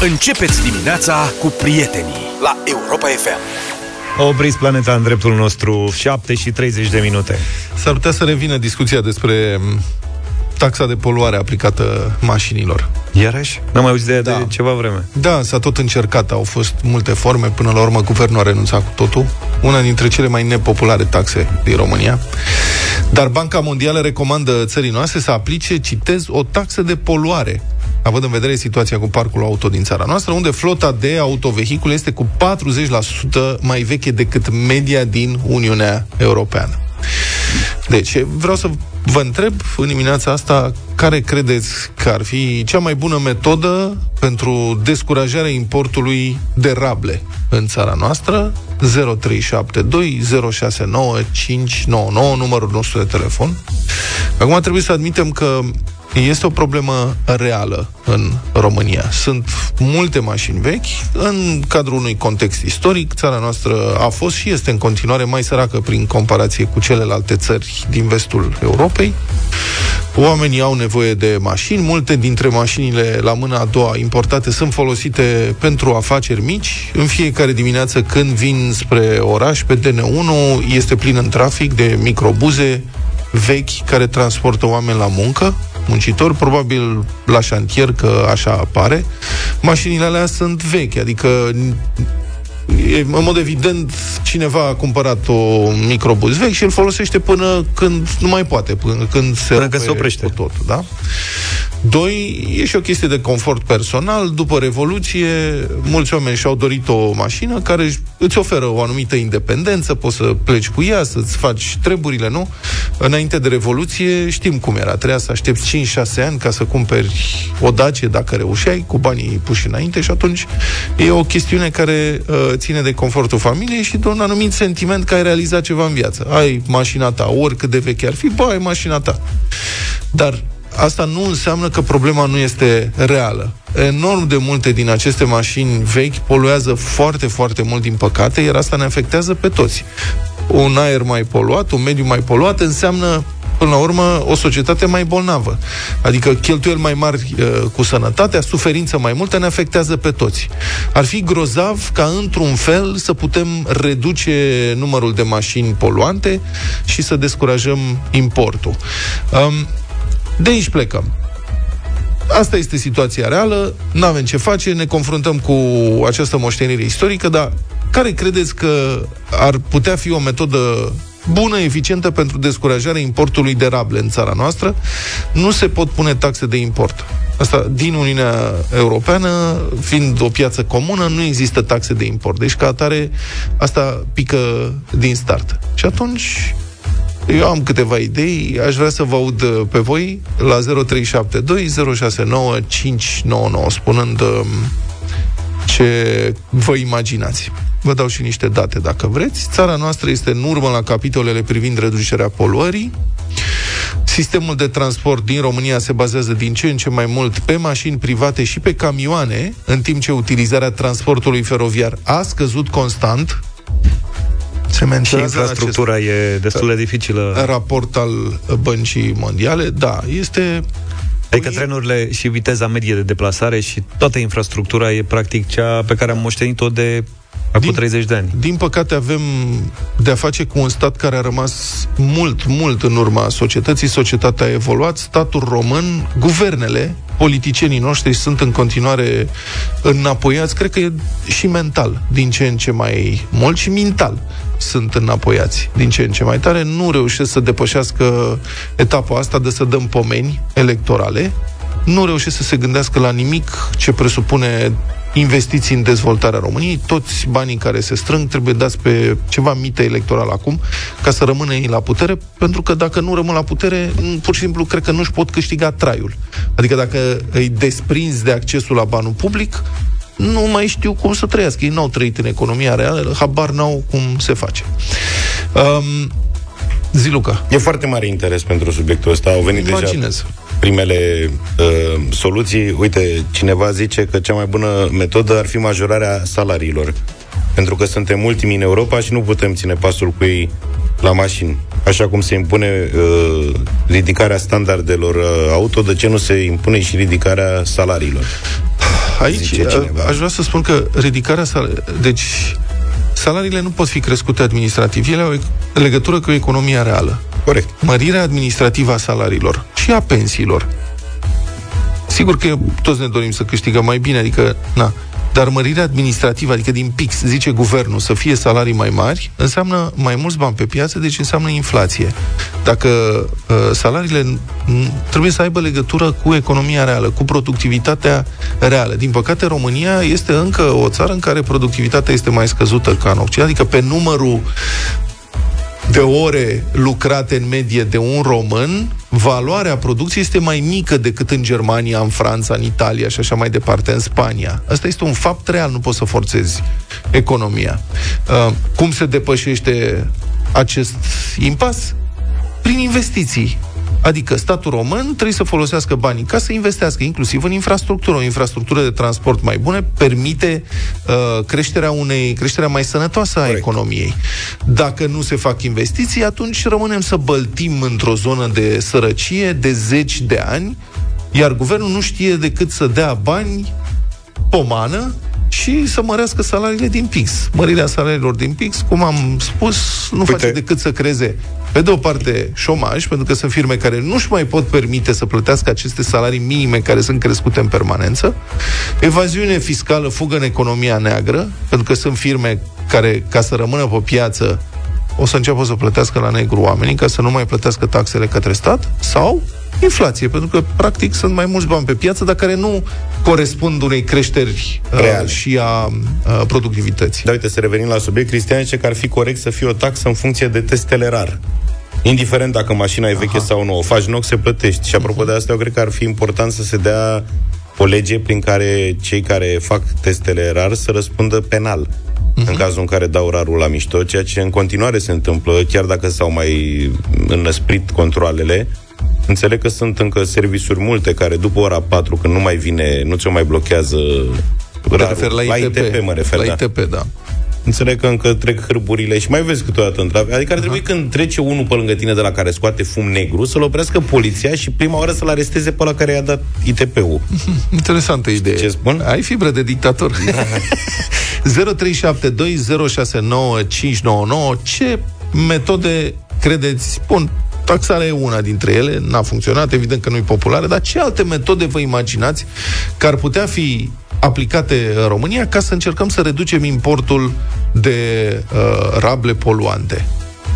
Începeți dimineața cu prietenii la Europa FM. Opriți planeta în dreptul nostru 7 și 30 de minute. S-ar putea să revină discuția despre taxa de poluare aplicată mașinilor. Iarăși? N-am mai auzit de da. de ceva vreme. Da, s-a tot încercat, au fost multe forme, până la urmă guvernul a renunțat cu totul. Una dintre cele mai nepopulare taxe din România. Dar Banca Mondială recomandă țării noastre să aplice, citez, o taxă de poluare având în vedere situația cu parcul auto din țara noastră, unde flota de autovehicule este cu 40% mai veche decât media din Uniunea Europeană. Deci, vreau să vă întreb în dimineața asta care credeți că ar fi cea mai bună metodă pentru descurajarea importului de rable în țara noastră? 0372 069 599, numărul nostru de telefon. Acum trebuie să admitem că este o problemă reală în România. Sunt multe mașini vechi în cadrul unui context istoric. Țara noastră a fost și este în continuare mai săracă prin comparație cu celelalte țări din vestul Europei. Oamenii au nevoie de mașini, multe dintre mașinile la mâna a doua importate sunt folosite pentru afaceri mici. În fiecare dimineață când vin spre oraș pe DN1 este plin în trafic de microbuze vechi care transportă oameni la muncă muncitori, probabil la șantier, că așa apare. Mașinile alea sunt vechi, adică în mod evident, cineva a cumpărat o microbuz vechi și îl folosește până când nu mai poate, până când se, până când se oprește. Cu totul, da? Doi, e și o chestie de confort personal. După Revoluție, mulți oameni și-au dorit o mașină care îți oferă o anumită independență, poți să pleci cu ea, să-ți faci treburile, nu? Înainte de Revoluție, știm cum era. Trebuia să aștepți 5-6 ani ca să cumperi o Dacie, dacă reușeai, cu banii puși înainte și atunci e o chestiune care uh, ține de confortul familiei și de un anumit sentiment că ai realizat ceva în viață. Ai mașina ta, oricât de veche ar fi, bă, ai mașina ta. Dar asta nu înseamnă că problema nu este reală. Enorm de multe din aceste mașini vechi poluează foarte, foarte mult, din păcate, iar asta ne afectează pe toți. Un aer mai poluat, un mediu mai poluat înseamnă până la urmă, o societate mai bolnavă. Adică cheltuieli mai mari uh, cu sănătatea, suferință mai multă, ne afectează pe toți. Ar fi grozav ca, într-un fel, să putem reduce numărul de mașini poluante și să descurajăm importul. Um, de aici plecăm. Asta este situația reală, nu avem ce face, ne confruntăm cu această moștenire istorică, dar care credeți că ar putea fi o metodă bună, eficientă pentru descurajarea importului de rable în țara noastră? Nu se pot pune taxe de import. Asta, din Uniunea Europeană, fiind o piață comună, nu există taxe de import. Deci, ca atare, asta pică din start. Și atunci, eu am câteva idei, aș vrea să vă aud uh, pe voi la 0372 069 599, spunând um, ce vă imaginați. Vă dau și niște date dacă vreți. Țara noastră este în urmă la capitolele privind reducerea poluării. Sistemul de transport din România se bazează din ce în ce mai mult pe mașini private și pe camioane, în timp ce utilizarea transportului feroviar a scăzut constant se și infrastructura e destul de dificilă. Raport al Băncii Mondiale, da, este Adică trenurile și viteza medie de deplasare și toată infrastructura e practic cea pe care am moștenit-o de acum din, 30 de ani. Din păcate avem de a face cu un stat care a rămas mult, mult în urma societății. Societatea a evoluat, statul român, guvernele, politicienii noștri sunt în continuare înapoiați, cred că e și mental, din ce în ce mai mult și mental sunt înapoiați din ce în ce mai tare, nu reușesc să depășească etapa asta de să dăm pomeni electorale, nu reușesc să se gândească la nimic ce presupune investiții în dezvoltarea României, toți banii care se strâng trebuie dați pe ceva mită electoral acum, ca să rămână ei la putere, pentru că dacă nu rămân la putere, pur și simplu cred că nu-și pot câștiga traiul. Adică dacă îi desprinzi de accesul la banul public, nu mai știu cum să trăiască. Ei n-au trăit în economia reală, habar n-au cum se face. Um, Ziluca. E foarte mare interes pentru subiectul ăsta. Au venit Imaginez. deja primele uh, soluții. Uite, cineva zice că cea mai bună metodă ar fi majorarea salariilor. Pentru că suntem ultimii în Europa și nu putem ține pasul cu ei la mașini. Așa cum se impune uh, ridicarea standardelor uh, auto, de ce nu se impune și ridicarea salariilor? Aici aș vrea să spun că ridicarea sal- deci salariile nu pot fi crescute administrativ. Ele au legătură cu economia reală. Corect. Mărirea administrativă a salariilor și a pensiilor. Sigur că toți ne dorim să câștigăm mai bine, adică, na, dar mărirea administrativă, adică din pix, zice guvernul, să fie salarii mai mari, înseamnă mai mulți bani pe piață, deci înseamnă inflație. Dacă uh, salariile trebuie să aibă legătură cu economia reală, cu productivitatea reală. Din păcate, România este încă o țară în care productivitatea este mai scăzută ca în Occident, adică pe numărul de ore lucrate în medie de un român, valoarea producției este mai mică decât în Germania, în Franța, în Italia și așa mai departe, în Spania. Asta este un fapt real, nu poți să forțezi economia. Uh, cum se depășește acest impas? Prin investiții. Adică statul român trebuie să folosească banii ca să investească inclusiv în infrastructură. O infrastructură de transport mai bună permite uh, creșterea unei creșterea mai sănătoasă a Corect. economiei. Dacă nu se fac investiții, atunci rămânem să băltim într-o zonă de sărăcie de zeci de ani, iar guvernul nu știe decât să dea bani pomană și să mărească salariile din PIX. Mărirea salariilor din PIX, cum am spus, nu Uite. face decât să creeze, pe de o parte, șomaj, pentru că sunt firme care nu-și mai pot permite să plătească aceste salarii minime care sunt crescute în permanență, evaziune fiscală, fugă în economia neagră, pentru că sunt firme care, ca să rămână pe piață, o să înceapă să plătească la negru oamenii ca să nu mai plătească taxele către stat, sau inflație, pentru că, practic, sunt mai mulți bani pe piață, dar care nu corespund unei creșteri uh, și a uh, productivității. Da, uite, să revenim la subiect, Cristian zice că ar fi corect să fie o taxă în funcție de testele rar. Indiferent dacă mașina e veche Aha. sau nu, o faci nou, se plătești. Și apropo uh-huh. de asta, eu cred că ar fi important să se dea o lege prin care cei care fac testele rar să răspundă penal uh-huh. în cazul în care dau rarul la mișto, ceea ce în continuare se întâmplă, chiar dacă s-au mai înăsprit controlele, Înțeleg că sunt încă servisuri multe care după ora 4, când nu mai vine, nu ți-o mai blochează Te refer la, la ITP. ITP mă refer, la da. ITP, da. Înțeleg că încă trec hârburile și mai vezi câteodată în trafic. Adică ar trebui Aha. când trece unul pe lângă tine de la care scoate fum negru, să-l oprească poliția și prima oară să-l aresteze pe la care i-a dat ITP-ul. Interesantă idee. Ce spun? Ai fibră de dictator. Da. 0372069599 Ce metode credeți, spun, Taxarea e una dintre ele, n-a funcționat, evident că nu e populară, dar ce alte metode vă imaginați că ar putea fi aplicate în România ca să încercăm să reducem importul de uh, rable poluante?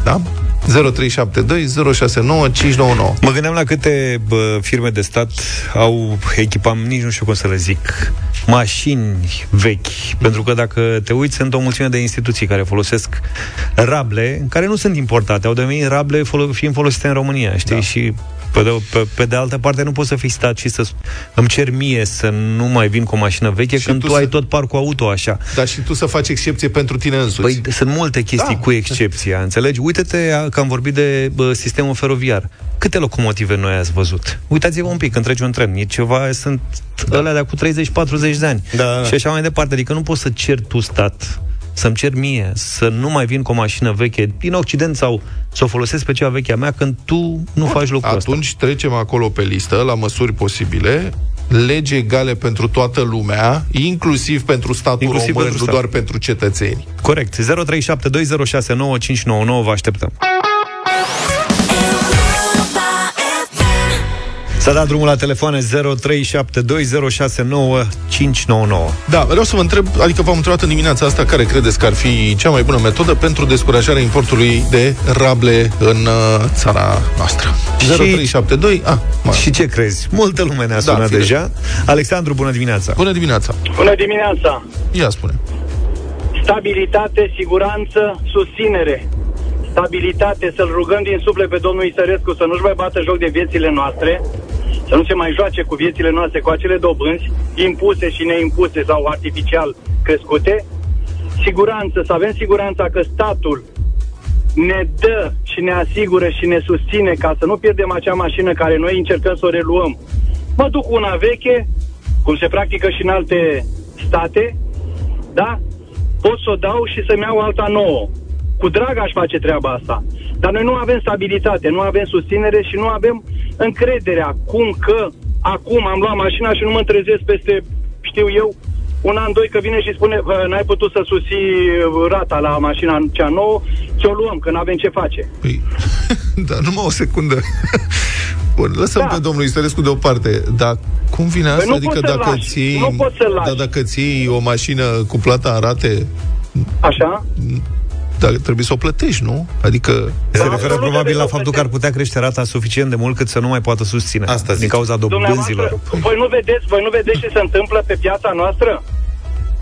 Da? 0372 069 599. Mă gândeam la câte bă, firme de stat au echipam, nici nu știu cum să le zic, mașini vechi. Pentru că dacă te uiți, sunt o mulțime de instituții care folosesc rable, care nu sunt importate, au devenit rable folo- fiind folosite în România, știi? Da. Și pe de, pe, pe de altă parte, nu poți să fii stat și să îmi cer mie să nu mai vin cu o mașină veche și când tu, tu ai tot parcul auto așa. Dar și tu să faci excepție pentru tine însuți. Păi sunt multe chestii da. cu excepția, înțelegi? Uite-te că am vorbit de bă, sistemul feroviar. Câte locomotive noi ați văzut? Uitați-vă un pic, când trece un tren, e ceva, sunt da. alea de cu 30-40 de ani. Da. Și așa mai departe. Adică nu poți să ceri tu stat să-mi cer mie să nu mai vin cu o mașină veche din Occident sau să o folosesc pe cea veche a mea când tu nu Bun, faci lucrul Atunci ăsta. trecem acolo pe listă, la măsuri posibile, legi egale pentru toată lumea, inclusiv pentru statul inclusiv român, pentru nu stat. doar pentru cetățeni. Corect. 0372069599 vă așteptăm. S-a dat drumul la telefoane 0372069599. Da, vreau să vă întreb, adică v-am întrebat în dimineața asta care credeți că ar fi cea mai bună metodă pentru descurajarea importului de rable în uh, țara noastră. Și, 0372, ah, mă. Și ce crezi? Multă lume ne-a da, sunat deja. Alexandru, bună dimineața! Bună dimineața! Bună dimineața! Ia spune. Stabilitate, siguranță, susținere stabilitate, să-l rugăm din suflet pe domnul Isărescu să nu-și mai bată joc de viețile noastre, să nu se mai joace cu viețile noastre, cu acele dobânzi impuse și neimpuse sau artificial crescute. Siguranță, să avem siguranța că statul ne dă și ne asigură și ne susține ca să nu pierdem acea mașină care noi încercăm să o reluăm. Mă duc una veche, cum se practică și în alte state, da? Pot să o dau și să-mi iau alta nouă. Cu drag aș face treaba asta. Dar noi nu avem stabilitate, nu avem susținere și nu avem încrederea cum că acum am luat mașina și nu mă trezesc peste știu eu, un an, doi, că vine și spune, n-ai putut să susții rata la mașina cea nouă, ți-o luăm, că n-avem ce face. Păi, da, numai o secundă. Bun, lăsăm da. pe domnul Istorescu deoparte, dar cum vine păi asta? Păi adică dacă ți iei, da, dacă ți iei o mașină cu plata în rate, Așa? Dar trebuie să o plătești, nu? Adică... Se da, referă probabil la faptul că ar putea crește rata suficient de mult cât să nu mai poată susține. Asta zice. Din cauza dobânzilor. Voi nu vedeți, voi nu vedeți ce se întâmplă pe piața noastră?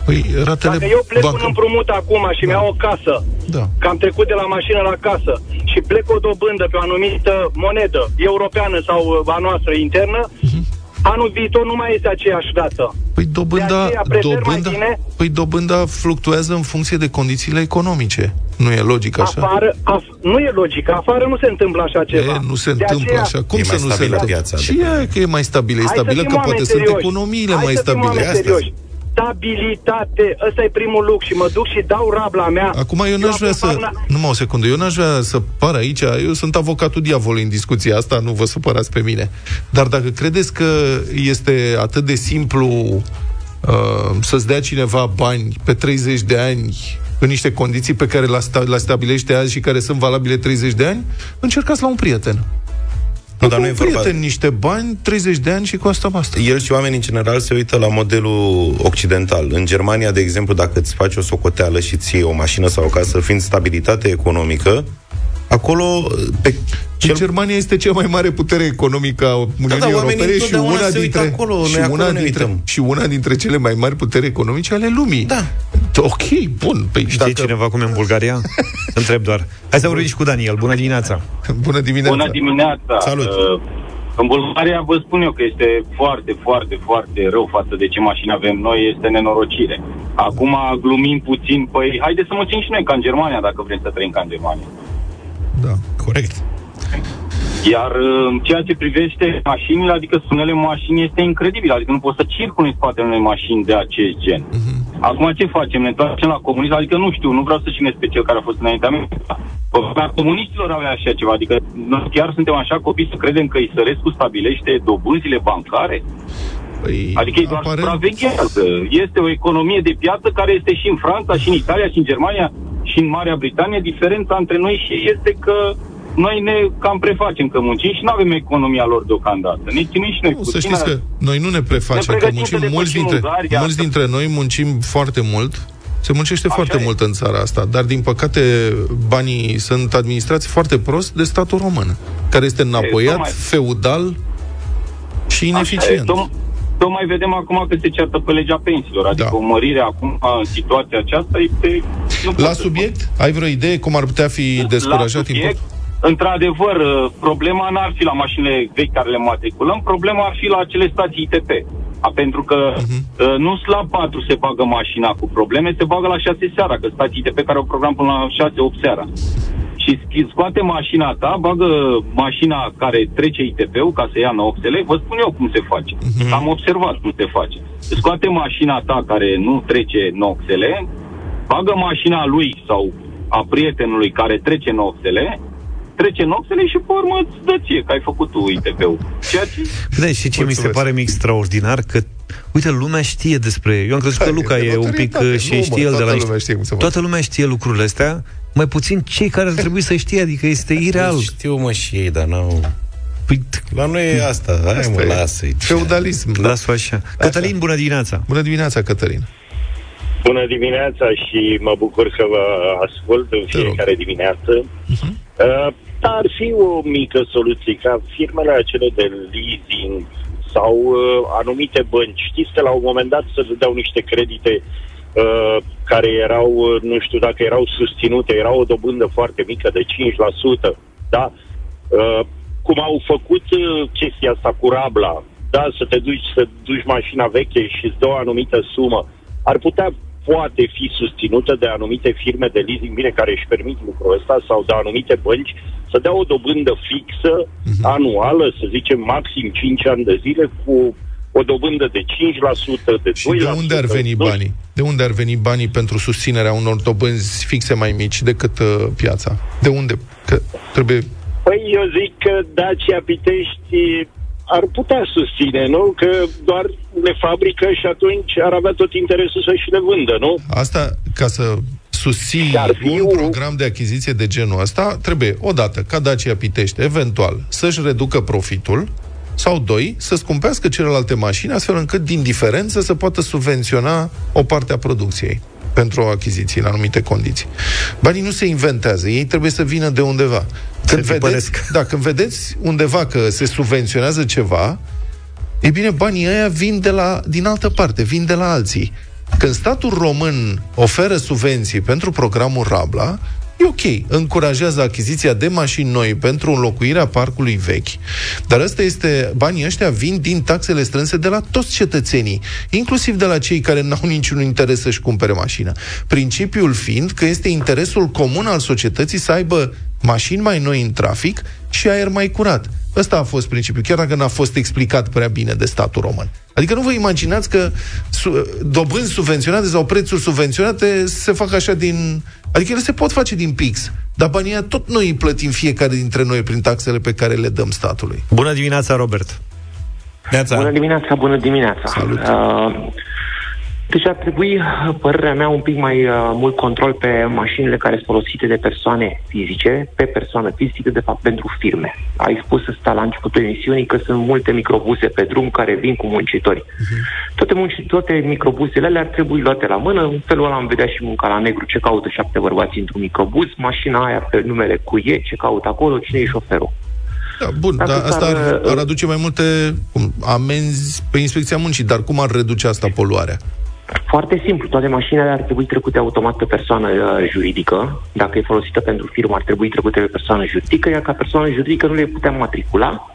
Păi, ratele Dacă eu plec bancă... un împrumut acum și da. mi-au o casă, da. că am trecut de la mașină la casă și plec o dobândă pe o anumită monedă europeană sau a noastră internă, uh-huh. Anul viitor nu mai este aceeași dată. Păi dobânda, dobânda, păi dobânda fluctuează în funcție de condițiile economice. Nu e logic așa? Afară, af, nu e logic. Afară nu se întâmplă așa ceva. E, nu se de întâmplă aceea... așa. Cum să nu se întâmplă? Piața, și e că e mai stabilă. E stabilă că poate serioși. sunt economiile Hai mai stabile. Serioși stabilitate. Ăsta e primul lucru și mă duc și dau rabla mea. Acum eu n-aș vrea să... Parna... Numai o secundă. Eu n-aș vrea să par aici... Eu sunt avocatul diavolului în discuția asta, nu vă supărați pe mine. Dar dacă credeți că este atât de simplu uh, să-ți dea cineva bani pe 30 de ani în niște condiții pe care le stabilește azi și care sunt valabile 30 de ani, încercați la un prieten. Nu, dar nu e vorba... prieten niște bani, 30 de ani și cu asta basta. El și oamenii în general se uită la modelul occidental. În Germania, de exemplu, dacă îți faci o socoteală și ții o mașină sau o casă, fiind stabilitate economică, acolo pe cel... Germania este cea mai mare putere economică a Uniunii da, da, Europene și una dintre acolo, și una dintre și una dintre cele mai mari puteri economice ale lumii. Da. Ok, bun. Păi Știi dacă... cineva cum e în Bulgaria? Întreb doar. Hai să vorbim și cu Daniel. Bună dimineața. Bună dimineața. Bună dimineața. Salut. Uh, în Bulgaria vă spun eu că este foarte, foarte, foarte rău față de ce mașini avem noi, este nenorocire. Acum glumim puțin, păi haide să țin și noi ca în Germania, dacă vrem să trăim ca în Germania. Da, corect. Iar în ceea ce privește mașinile, adică sunele mașini este incredibil, adică nu poți să circuli în spatele unei mașini de acest gen. Uh-huh. Acum ce facem? Ne întoarcem la comunism? Adică nu știu, nu vreau să cine pe cel care a fost înaintea mea. Dar comuniștilor avea așa ceva, adică noi chiar suntem așa copii să credem că Isărescu stabilește dobânzile bancare? Păi, adică ei doar aparent... supraveghează. Este o economie de piață care este și în Franța, și în Italia, și în Germania, și în Marea Britanie. Diferența între noi și este că noi ne cam prefacem că muncim și nu avem economia lor deocamdată. Ne chinuim și noi nu, Să știți că noi nu ne prefacem, ne că muncim mulți dintre, Ungaria, mulți dintre noi muncim foarte mult, se muncește Așa foarte e. mult în țara asta, dar din păcate banii sunt administrați foarte prost de statul român, care este înapoiat, e, feudal și ineficient. Așa e, Tocmai vedem acum că se ceartă pe legea pensiilor, adică da. o mărire acum în situația aceasta este... La subiect, ai vreo idee cum ar putea fi descurajat import? Într-adevăr, uh, problema n-ar fi la mașinile vechi care le matriculăm, problema ar fi la acele stații ITP. A, pentru că uh-huh. nu la 4 se bagă mașina cu probleme, se bagă la 6 seara, că stații ITP care au program până la 6-8 seara. Și scoate mașina ta, bagă mașina care trece ITP-ul ca să ia noxele, vă spun eu cum se face. Uh-huh. Am observat cum se face. Scoate mașina ta care nu trece noxele, bagă mașina lui sau a prietenului care trece noxele, trece noxele și pe urmă îți dă ție că ai făcut tu ITP-ul. Ceea ce... Da, și ce Mulțumesc. mi se pare extraordinar, că Uite, lumea știe despre... Eu am crezut că Luca e un pic și nu, știe el de la... Lumea știe toată lumea știe lucrurile astea, mai puțin cei care ar trebui să știe, adică este ireal. Știu, mă, și ei, dar n-au... Păi, la noi e asta, hai asta mă, lasă-i. Feudalism. Da? Lasă așa. așa. Cătălin, bună dimineața! Bună dimineața, Cătălin! Bună dimineața și mă bucur că vă ascult în fiecare dimineață. Uh-huh. Uh, ar fi o mică soluție ca firmele acele de leasing sau uh, anumite bănci, știți că la un moment dat să dădeau niște credite uh, care erau, uh, nu știu dacă erau susținute, era o dobândă foarte mică de 5%, da? Uh, cum au făcut uh, chestia asta cu Rabla, da, să te duci, să duci mașina veche și îți dă o anumită sumă, ar putea poate fi susținută de anumite firme de leasing, bine, care își permit lucrul ăsta, sau de anumite bănci, să dea o dobândă fixă, uh-huh. anuală, să zicem maxim 5 ani de zile, cu o dobândă de 5%, de 2%. Și de unde ar veni banii? De unde ar veni banii pentru susținerea unor dobânzi fixe mai mici decât uh, piața? De unde? Că trebuie... Păi eu zic că Dacia Pitești ar putea susține, nu? Că doar le fabrică și atunci ar avea tot interesul să și le vândă, nu? Asta, ca să susții un un program de achiziție de genul ăsta, trebuie, odată, ca Dacia Pitește, eventual, să-și reducă profitul, sau doi, să scumpească celelalte mașini, astfel încât, din diferență, să poată subvenționa o parte a producției pentru o achiziție în anumite condiții. Banii nu se inventează, ei trebuie să vină de undeva. Când vedeți, da, când vedeți undeva că se subvenționează ceva, e bine, banii ăia vin de la, din altă parte, vin de la alții. Când statul român oferă subvenții pentru programul Rabla, E ok, încurajează achiziția de mașini noi pentru înlocuirea parcului vechi, dar ăsta este, banii ăștia vin din taxele strânse de la toți cetățenii, inclusiv de la cei care n-au niciun interes să-și cumpere mașină. Principiul fiind că este interesul comun al societății să aibă mașini mai noi în trafic și aer mai curat. Ăsta a fost principiul, chiar dacă n-a fost explicat prea bine de statul român. Adică nu vă imaginați că su- dobânzi subvenționate sau prețuri subvenționate se fac așa din... Adică ele se pot face din pix, dar banii tot noi îi plătim fiecare dintre noi prin taxele pe care le dăm statului. Bună dimineața, Robert! Neața. Bună dimineața, bună dimineața! Salut! Uh, deci ar trebui, părerea mea, un pic mai uh, mult control pe mașinile care sunt folosite de persoane fizice, pe persoană fizică, de fapt, pentru firme. Ai spus asta la începutul emisiunii că sunt multe microbuse pe drum care vin cu muncitori. Uh-huh. Toate, munci, toate microbusele alea ar trebui luate la mână. În felul ăla am vedea și munca la negru ce caută șapte bărbați într-un microbus, mașina aia pe numele cu e, ce caută acolo, cine e șoferul. Da, bun, dar asta ar, ar aduce mai multe cum, amenzi pe inspecția muncii, dar cum ar reduce asta poluarea? Foarte simplu, toate mașinile ar trebui trecute automat pe persoană uh, juridică. Dacă e folosită pentru firmă, ar trebui trecute pe persoană juridică, iar ca persoană juridică nu le putem matricula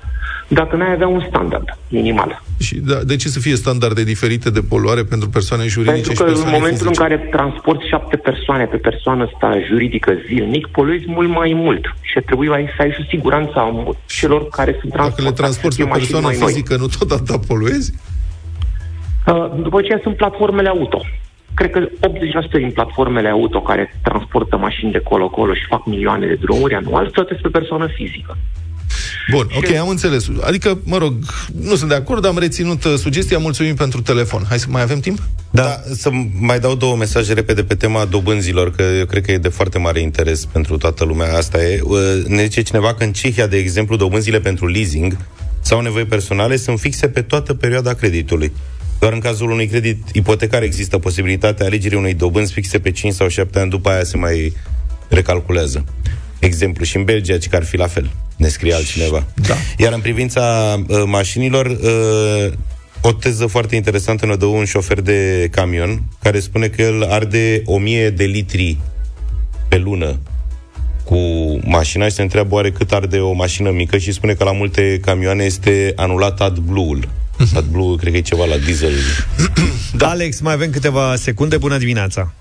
dacă n-ai avea un standard minimal. Și da, de ce să fie standarde diferite de poluare pentru persoane juridice pentru că și persoane în momentul fizice? în care transporti șapte persoane pe persoană asta juridică zilnic, poluezi mult mai mult și trebuie să ai și siguranța celor care sunt transportați. Dacă le transporti pe persoană fizică, nu tot atâta poluezi? Uh, după aceea sunt platformele auto. Cred că 80% din platformele auto care transportă mașini de colo-colo și fac milioane de drumuri anual plătesc pe persoană fizică. Bun, ok, am înțeles. Adică, mă rog, nu sunt de acord, am reținut uh, sugestia, mulțumim pentru telefon. Hai să mai avem timp? Da. da, să mai dau două mesaje repede pe tema dobânzilor, că eu cred că e de foarte mare interes pentru toată lumea. Asta e. Uh, ne zice cineva că în Cehia, de exemplu, dobânzile pentru leasing sau nevoi personale sunt fixe pe toată perioada creditului. Doar în cazul unui credit ipotecar există posibilitatea alegerii unei dobânzi fixe pe 5 sau 7 ani, după aia se mai recalculează. Exemplu, și în Belgia, ci că ar fi la fel, ne scrie altcineva. Da. Iar în privința uh, mașinilor, uh, o teză foarte interesantă ne dă un șofer de camion care spune că el arde 1000 de litri pe lună cu mașina și se întreabă oare cât arde o mașină mică și spune că la multe camioane este anulat AdBlue-ul. Mhm. AdBlue cred că e ceva la diesel. Da. Alex, mai avem câteva secunde. Bună dimineața!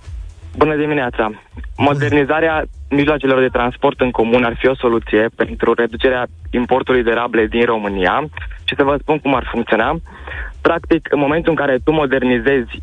Bună dimineața! Modernizarea mijloacelor de transport în comun ar fi o soluție pentru reducerea importului de rable din România și să vă spun cum ar funcționa. Practic, în momentul în care tu modernizezi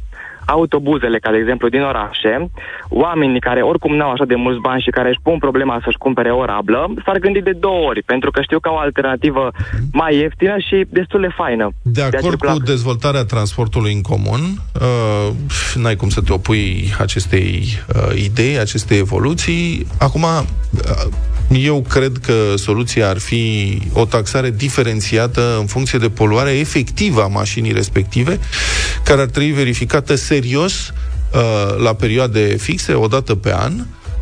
autobuzele, ca de exemplu din orașe, oamenii care oricum n-au așa de mulți bani și care își pun problema să-și cumpere o rablă, s-ar gândi de două ori, pentru că știu că au o alternativă mai ieftină și destul de faină. De acord cu dezvoltarea transportului în comun, uh, n-ai cum să te opui acestei uh, idei, acestei evoluții. Acum, uh, eu cred că soluția ar fi o taxare diferențiată în funcție de poluarea efectivă a mașinii respective, care ar trebui verificată serios uh, la perioade fixe, o dată pe an,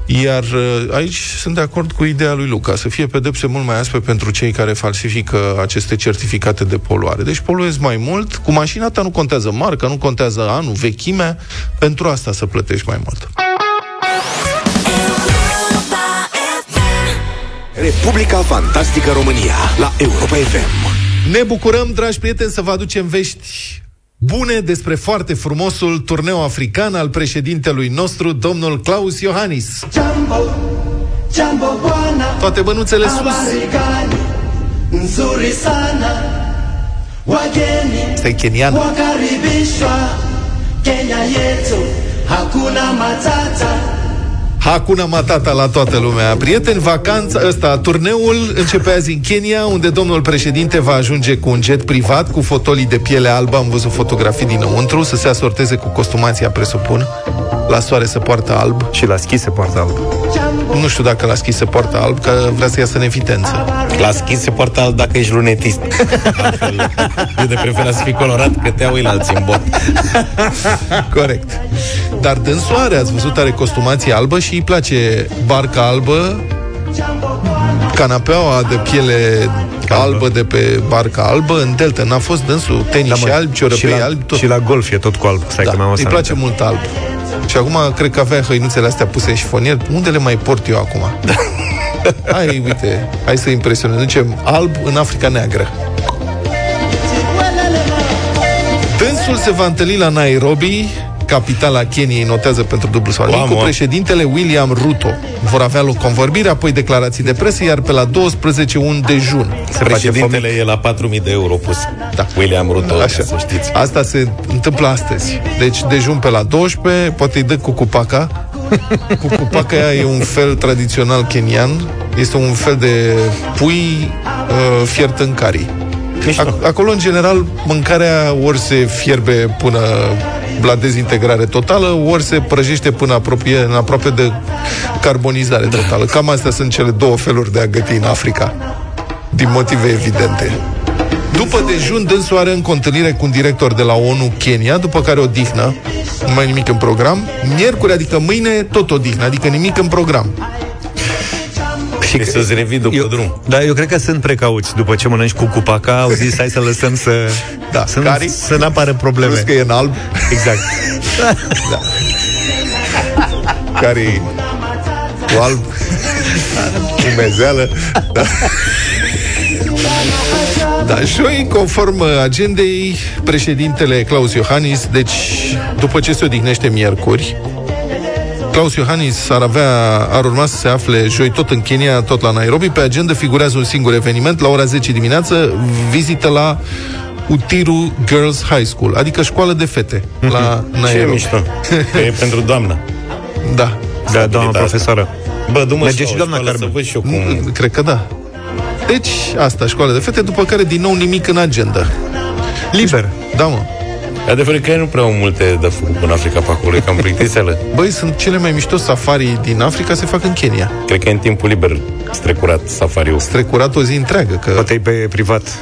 iar uh, aici sunt de acord cu ideea lui Luca, să fie pedepse mult mai aspe pentru cei care falsifică aceste certificate de poluare. Deci poluezi mai mult, cu mașina ta nu contează marca, nu contează anul, vechimea, pentru asta să plătești mai mult. Republica Fantastică România la Europa FM. Ne bucurăm, dragi prieteni, să vă aducem vești bune despre foarte frumosul turneu african al președintelui nostru, domnul Claus Iohannis. Jumbo, jumbo bwana, Toate bănuțele sus. Nzuri sana, wageni, Este kenian. Wakaribishwa, Kenya yetu, hakuna matata. Hakuna Matata la toată lumea. Prieteni, vacanța, ăsta, turneul începe azi în Kenya, unde domnul președinte va ajunge cu un jet privat, cu fotolii de piele albă, am văzut fotografii dinăuntru, să se asorteze cu costumația, presupun. La soare se poartă alb. Și la schi se poartă alb. Nu știu dacă la schi se poartă alb, că vrea să iasă în evidență. La schi se poartă alb dacă ești lunetist. Altfel, eu de preferat să fii colorat, că te iau alții în bot. Corect. Dar soare, ați văzut, are costumație albă și îi place barca albă, canapeaua de piele albă de pe barca albă în delta. N-a fost dânsul tenis da, albi, ciorăpei albi, tot. Și la golf e tot cu alb. Stai da, că îi place mult alb. Și acum cred că avea hăinuțele astea puse în șifonier. Unde le mai port eu acum? Da. hai, uite, hai să impresionăm. Ducem alb în Africa Neagră. Dânsul se va întâlni la Nairobi capitala Keniei notează pentru dublu sau cu președintele William Ruto. Vor avea loc convorbiri, apoi declarații de presă, iar pe la 12 un dejun. Se președintele e la 4.000 de euro pus. Da. William Ruto, Așa. să știți. Asta se întâmplă astăzi. Deci dejun pe la 12, poate îi dă cu cupaca. Cucupaca e un fel tradițional kenian. Este un fel de pui uh, fiert în cari. Ac- acolo, în general, mâncarea ori se fierbe până la dezintegrare totală, ori se prăjește până apropie, în aproape de carbonizare da. totală. Cam astea sunt cele două feluri de a găti în Africa, din motive evidente. După dejun, dânsul are încă o întâlnire cu un director de la ONU Kenya, după care o dihnă, nu mai nimic în program. Miercuri, adică mâine, tot o dihnă, adică nimic în program. Și să-ți revii după eu, drum. Da, eu cred că sunt precauți. După ce mănânci cu cupaca, au zis, hai să lăsăm să... Da, să, nu, să nu apară probleme. Plus că e în alb. Exact. da. Care cu alb, cu mezeală. Da. Da, joi, conform agendei, președintele Claus Iohannis, deci după ce se odihnește miercuri, Claus Iohannis ar, avea, ar urma să se afle joi tot în Kenya, tot la Nairobi. Pe agenda figurează un singur eveniment, la ora 10 dimineață, vizită la Utiru Girls High School, adică școală de fete mm-hmm. la Nairobi. Ce mișto. e pentru doamna. Da. Da, doamna profesoară. Bă, du Merge și doamna Carmen. Să văd și eu cum... Mm, cred că da. Deci, asta, școală de fete, după care din nou nimic în agenda. Liber. Da, mă. Adevărul că nu prea au multe de făcut în Africa pe acolo, e cam plictiseală. Băi, sunt cele mai mișto safari din Africa se fac în Kenya. Cred că e în timpul liber strecurat safariul. Strecurat o zi întreagă. Că... Poate e pe privat.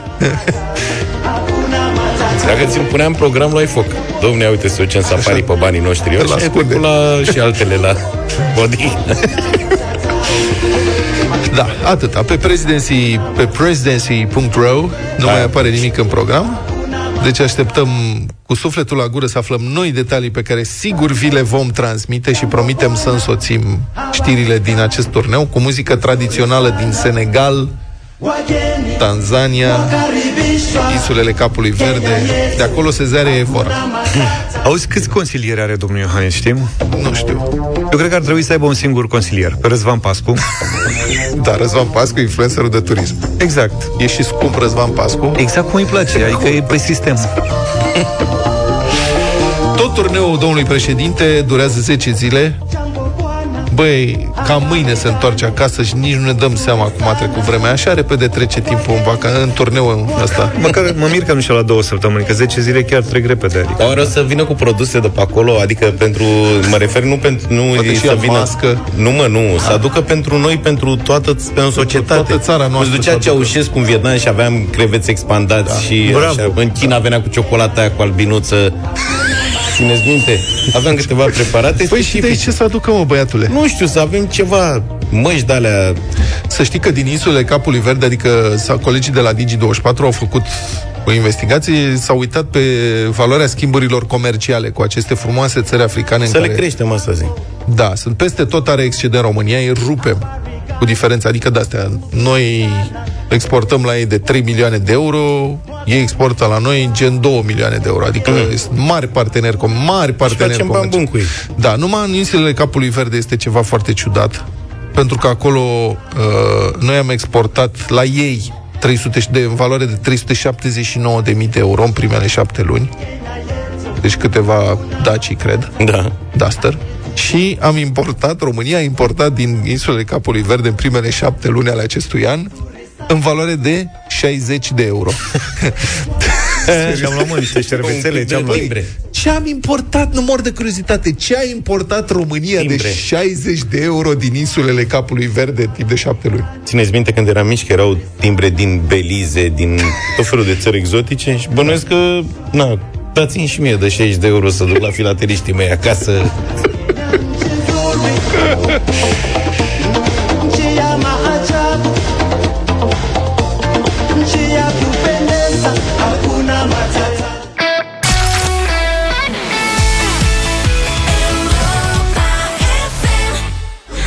Dacă ți-mi puneam program, luai foc. Domne, uite să ducem safari Așa. pe banii noștri. Eu și la și altele la body. Da, atâta. Pe presidency, pe presidency.ro nu da. mai apare nimic în program. Deci așteptăm cu sufletul la gură să aflăm noi detalii pe care sigur vi le vom transmite și promitem să însoțim știrile din acest turneu cu muzică tradițională din Senegal, Tanzania, insulele Capului Verde. De acolo se zare Evora. Auzi, câți consilieri are domnul Iohannis, știm? Nu știu. Eu cred că ar trebui să aibă un singur consilier, pe Răzvan Pascu. da, Răzvan Pascu, influencerul de turism. Exact. E și scump Răzvan Pascu. Exact cum îi place, adică e pe sistem. Tot turneul domnului președinte durează 10 zile băi, ca mâine se întoarce acasă și nici nu ne dăm seama cum a trecut vremea. Așa repede trece timpul în vaca, în turneul ăsta. Măcar mă mir că nu și la două săptămâni, că 10 zile chiar trec repede. Adică. Dar o să vină cu produse de pe acolo, adică pentru, mă refer nu pentru, nu Poate să vină, mască. nu mă, nu, ha. să aducă pentru noi, pentru toată, pentru societate. Toată țara noastră. Îți ducea Ceaușescu în Vietnam și aveam creveți expandați da. și așa, în China venea cu ciocolata aia cu albinuță. Țineți minte? Aveam câteva preparate Păi și de ce să aducă, mă, băiatule? Nu știu, să avem ceva măști de-alea... Să știi că din insulele Capului Verde, adică sau colegii de la Digi24 au făcut o investigație, s-au uitat pe valoarea schimburilor comerciale cu aceste frumoase țări africane. Să în le care... creștem, asta zi. Da, sunt peste tot are excedent România, îi rupem cu diferența, adică de astea. Noi exportăm la ei de 3 milioane de euro, ei exportă la noi gen 2 milioane de euro, adică mm. sunt mari parteneri, mari parteneri și facem bun cu ei. Da, numai în insulele Capului Verde este ceva foarte ciudat, pentru că acolo uh, noi am exportat la ei 300 de, în valoare de 379.000 de euro în primele șapte luni. deci câteva Daci, cred. Da. Duster. Și am importat, România a importat din insulele Capului Verde în primele șapte luni ale acestui an în valoare de 60 de euro. Și am luat multe șervețele, ce am luat. Ce am importat, nu mor de curiozitate, ce a importat România Timbre. de 60 de euro din insulele Capului Verde timp de șapte luni? Țineți minte când eram mici că erau timbre din Belize, din tot felul de țări exotice și bănuiesc că, na, dați-mi și mie de 60 de euro să duc la filateriștii mei acasă.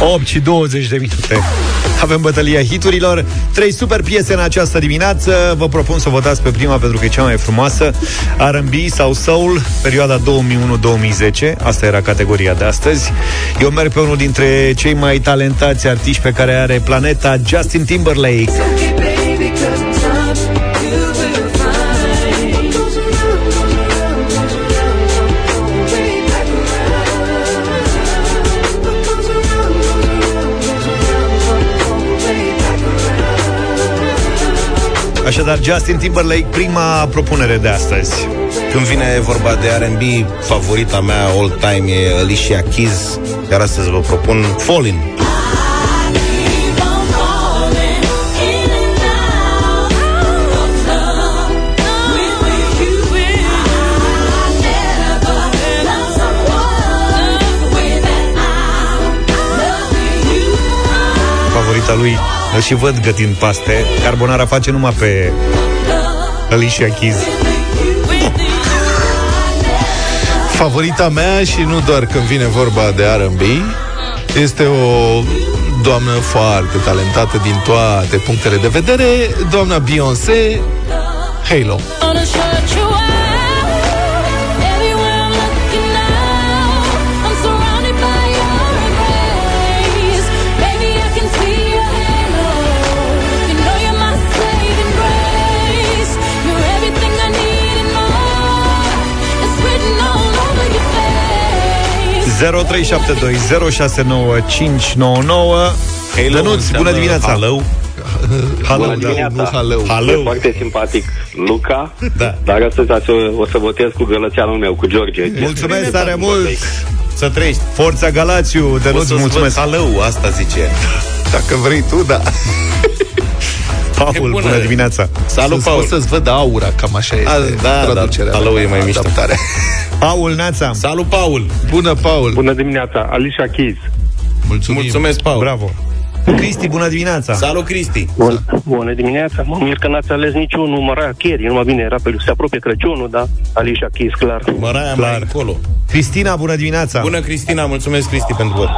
Opt și 20 de minute. Avem bătălia hiturilor. Trei super piese în această dimineață. Vă propun să votați pe prima pentru că e cea mai frumoasă. R&B sau Soul, perioada 2001-2010. Asta era categoria de astăzi. Eu merg pe unul dintre cei mai talentați artiști pe care are planeta, Justin Timberlake. Așadar, Justin Timberlake, prima propunere de astăzi. Când vine vorba de R&B, favorita mea all time e Alicia Keys, iar astăzi vă propun Fallin'. Favorita lui îl și văd gătind paste. Carbonara face numai pe Alicia Keys. Favorita mea și nu doar când vine vorba de R&B, este o doamnă foarte talentată din toate punctele de vedere, doamna Beyoncé, Halo. Dănuț, bună dimineața! Hello. Hello, Bună dimineața. Da, nu E foarte simpatic Luca, da. dar astăzi o să votez cu gălățeanul meu, cu George. Mulțumesc tare mult! Să trăiești! Forța Galațiu, Dănuț, mulțumesc! Halău, asta zice. Dacă vrei tu, da. Paul, bună. bună dimineața! Salut, Paul! să-ți văd aura, cam așa este A, da, traducerea. Da, Halău e mai mișto. Paul, Neața! Salut, Paul! Bună, Paul! Bună dimineața, Alicia Keys. Mulțumim! Mulțumesc, Paul! Bravo! Cristi, bună dimineața! Salut, Cristi! Bun, bună dimineața! Mă mir că n-ați ales niciunul Maraia Carey. Numai bine, era pe se apropie Crăciunul, da? Alicia Keys, clar. Maraia clar. mai încolo. Cristina, bună dimineața! Bună, Cristina! Mulțumesc, Cristi, pentru vot.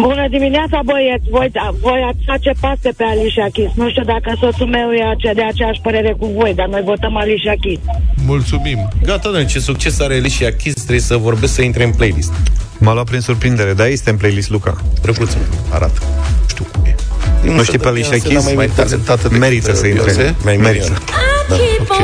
Bună dimineața, băieți! Voi, voi ați face paste pe Alicia Keys. Nu știu dacă soțul meu e ace- de aceeași părere cu voi, dar noi votăm Alicia Keys. Mulțumim! Gata, doamne, ce succes are Alicia Keys, trebuie să vorbesc să intre în playlist. M-a luat prin surprindere, dar este în playlist, Luca. Drăguță. Arată. Știu cum e. Nu știi pe Alicia Keys? Mai talentată decât Merită să intre. Beyoncé? Mai Merită. Da. Ok.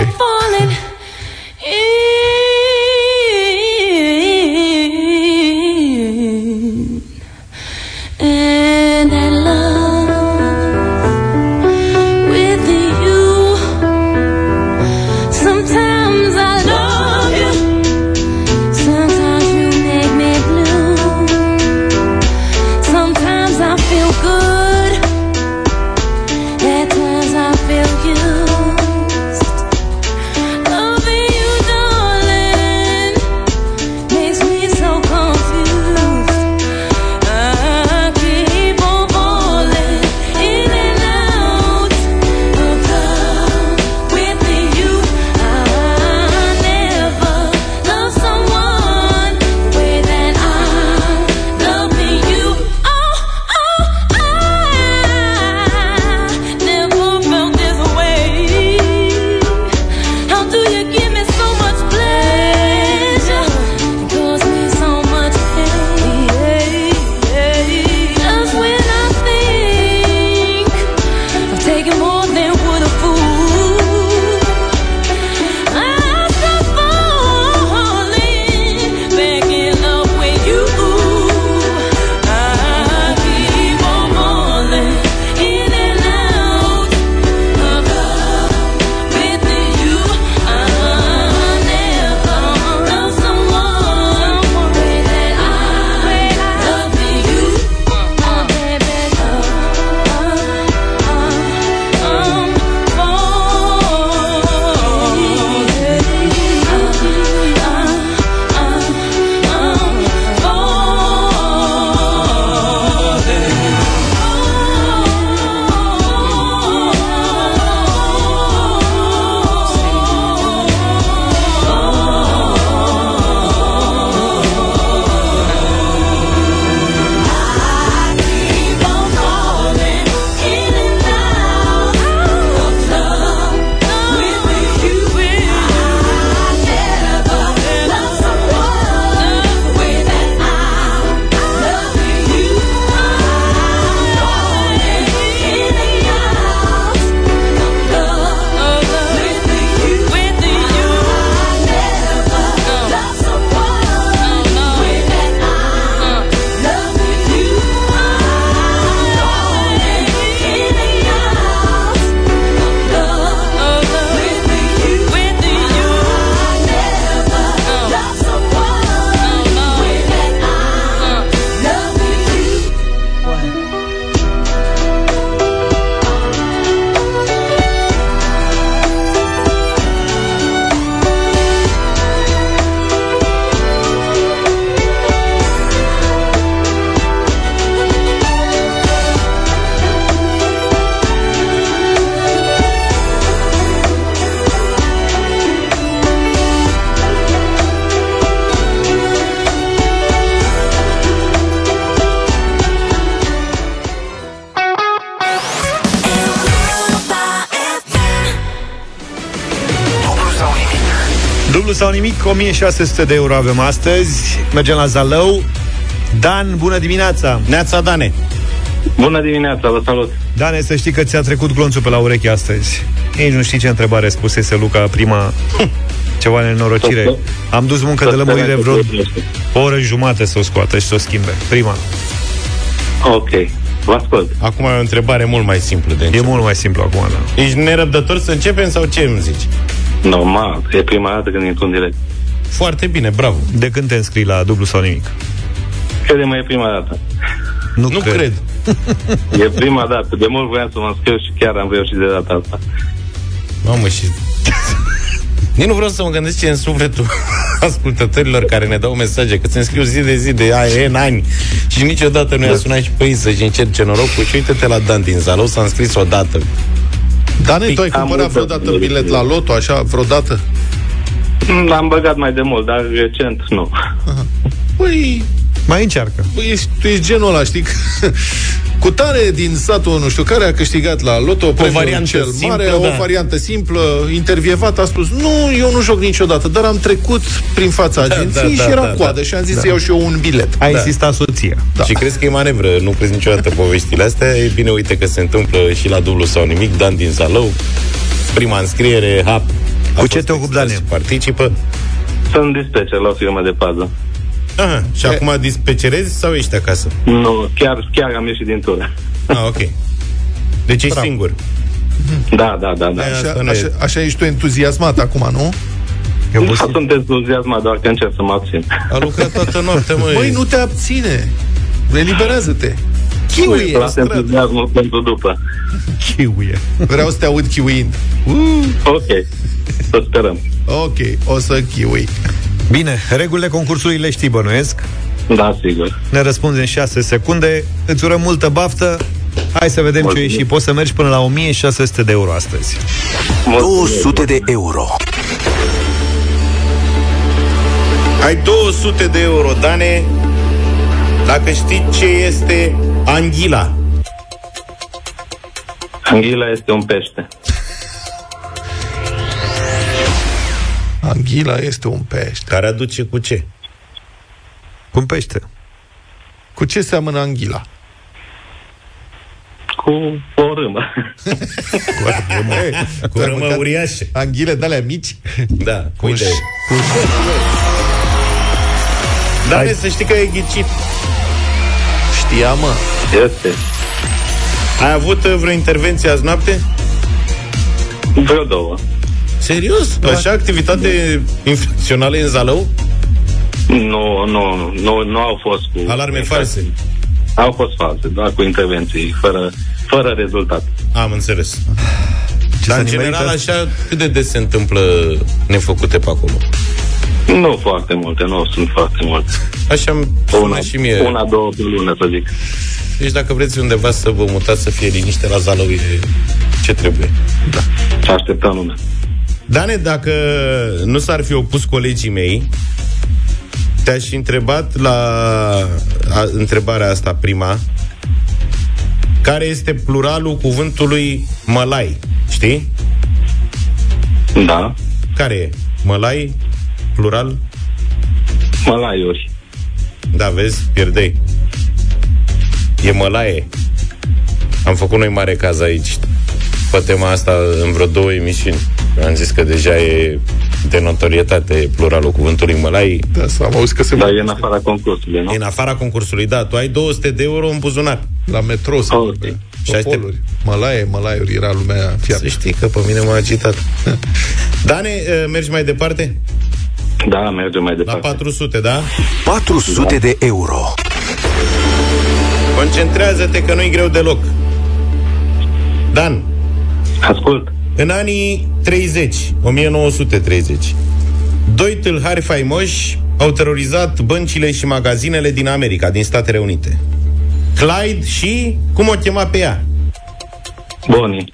1600 de euro avem astăzi. Mergem la Zalău. Dan, bună dimineața! Neața, Dane! Bună dimineața, vă salut! Dane, să știi că ți-a trecut glonțul pe la ureche astăzi. Nici nu știi ce întrebare spusese Luca prima ceva nenorocire. Am dus muncă de lămurire vreo o oră jumate să o scoată și să o schimbe. Prima. Ok, vă ascult. Acum e o întrebare mult mai simplă de E început. mult mai simplu acum, da. Ești nerăbdător să începem sau ce îmi zici? Normal, e prima dată când intru în direct. Foarte bine, bravo. De când te înscrii la dublu sau nimic? Crede-mă, e prima dată. Nu, Nu cred. E prima dată. De mult voiam să mă înscriu și chiar am reușit de data asta. Mamă, și... Nici nu vreau să mă gândesc ce e în sufletul ascultătorilor care ne dau mesaje, că se înscriu zi de zi de aia în ani și niciodată nu i-a sunat și pe ei să-și încerce norocul și uite-te la Dan din Zalău, s-a înscris odată. Dane, tu ai Am cumpărat multă vreodată bucurie. bilet la loto, așa, vreodată? L-am băgat mai de mult, dar recent nu. Păi, Mai încearcă. Păi ești, tu ești genul ăla, știi? Cu tare din satul nu știu care a câștigat la loto premiul variantă cel simplă, mare, da. o variantă simplă, intervievat, a spus, nu, eu nu joc niciodată, dar am trecut prin fața Da, agenției da, și da, era da, coadă da. și am zis să iau și eu un bilet. A insistat soția. Da. Și crezi că e manevră, nu crezi niciodată poveștile astea? E bine, uite că se întâmplă și la dublu sau nimic, Dan din Zalău, prima înscriere, hap. A Cu ce fost te ocupi, extras Dane? și Participă. Sunt dispecer la o firmă de pază. Aha, și acum dispecerezi sau ești acasă? Nu, chiar, chiar am ieșit din tură. Ah, ok. Deci ești singur. Da, da, da, da. Aia Așa, asta nu e- așa, așa ești tu entuziasmat acum, nu? E Nu obosit. sunt entuziasmat, doar că încerc să mă abțin. A lucrat toată noaptea, măi. Măi, nu te abține. Eliberează-te. Chiuie. Las entuziasmul pentru după. Chiuie. Vreau să te aud chiuind. Uh, Ok, să sperăm. ok, o să chiui. Bine, regulile concursului le știi, bănuiesc. Da, sigur. Ne răspunzi în 6 secunde. Îți urăm multă baftă. Hai să vedem ce Mulțumim. și poți să mergi până la 1600 de euro astăzi. 200 de euro. Ai 200 de euro, Dane, dacă știi ce este anghila. Anghila este un pește. Anghila este un pește. Care aduce cu ce? Cum pește. Cu ce seamănă anghila? Cu o râmă. Cu ai rămă mâncat uriașe. Anghile de alea mici? Da, Cu uite. ș- cu Dane, să știi că ai ghicit. Știa, mă. Este. Ai avut uh, vreo intervenție azi noapte? Vreo două. Serios? Așa activitate infracțională în Zalău? Nu, nu, nu, nu au fost cu... Alarme false. Au fost false, doar cu intervenții, fără, fără rezultat. Am înțeles. Ce Dar s-a în general, nimerit așa, cât de des se întâmplă nefăcute pe acolo? Nu foarte multe, nu sunt foarte multe. Așa îmi Una, sună și mie. una, două pe lună, să zic. Deci dacă vreți undeva să vă mutați, să fie liniște la Zalău, e ce trebuie. Da. Așteptăm lumea. Dane, dacă nu s-ar fi opus colegii mei, te-aș fi întrebat la a, întrebarea asta prima, care este pluralul cuvântului mălai, știi? Da. Care e? Mălai, plural? Mălaiuri. Da, vezi, pierdei. E mălaie. Am făcut noi mare caz aici pe tema asta în vreo două emisiuni. Am zis că deja e de notorietate pluralul cuvântului mălai. Da, să am auzit că se Dar e în afara concursului, nu? E în afara concursului, da. Tu ai 200 de euro în buzunar. La metrou se Ok. vorbe. Și aștept- Topoluri. Mălaie, mălaiuri, era lumea Să fiară. știi că pe mine m-a agitat. Dane, eh, mergi mai departe? Da, mergem mai La departe. 400, da? 400 de euro. Concentrează-te că nu-i greu deloc. Dan, Ascult. În anii 30, 1930, doi tâlhari faimoși au terorizat băncile și magazinele din America, din Statele Unite. Clyde și... cum o chema pe ea? Boni.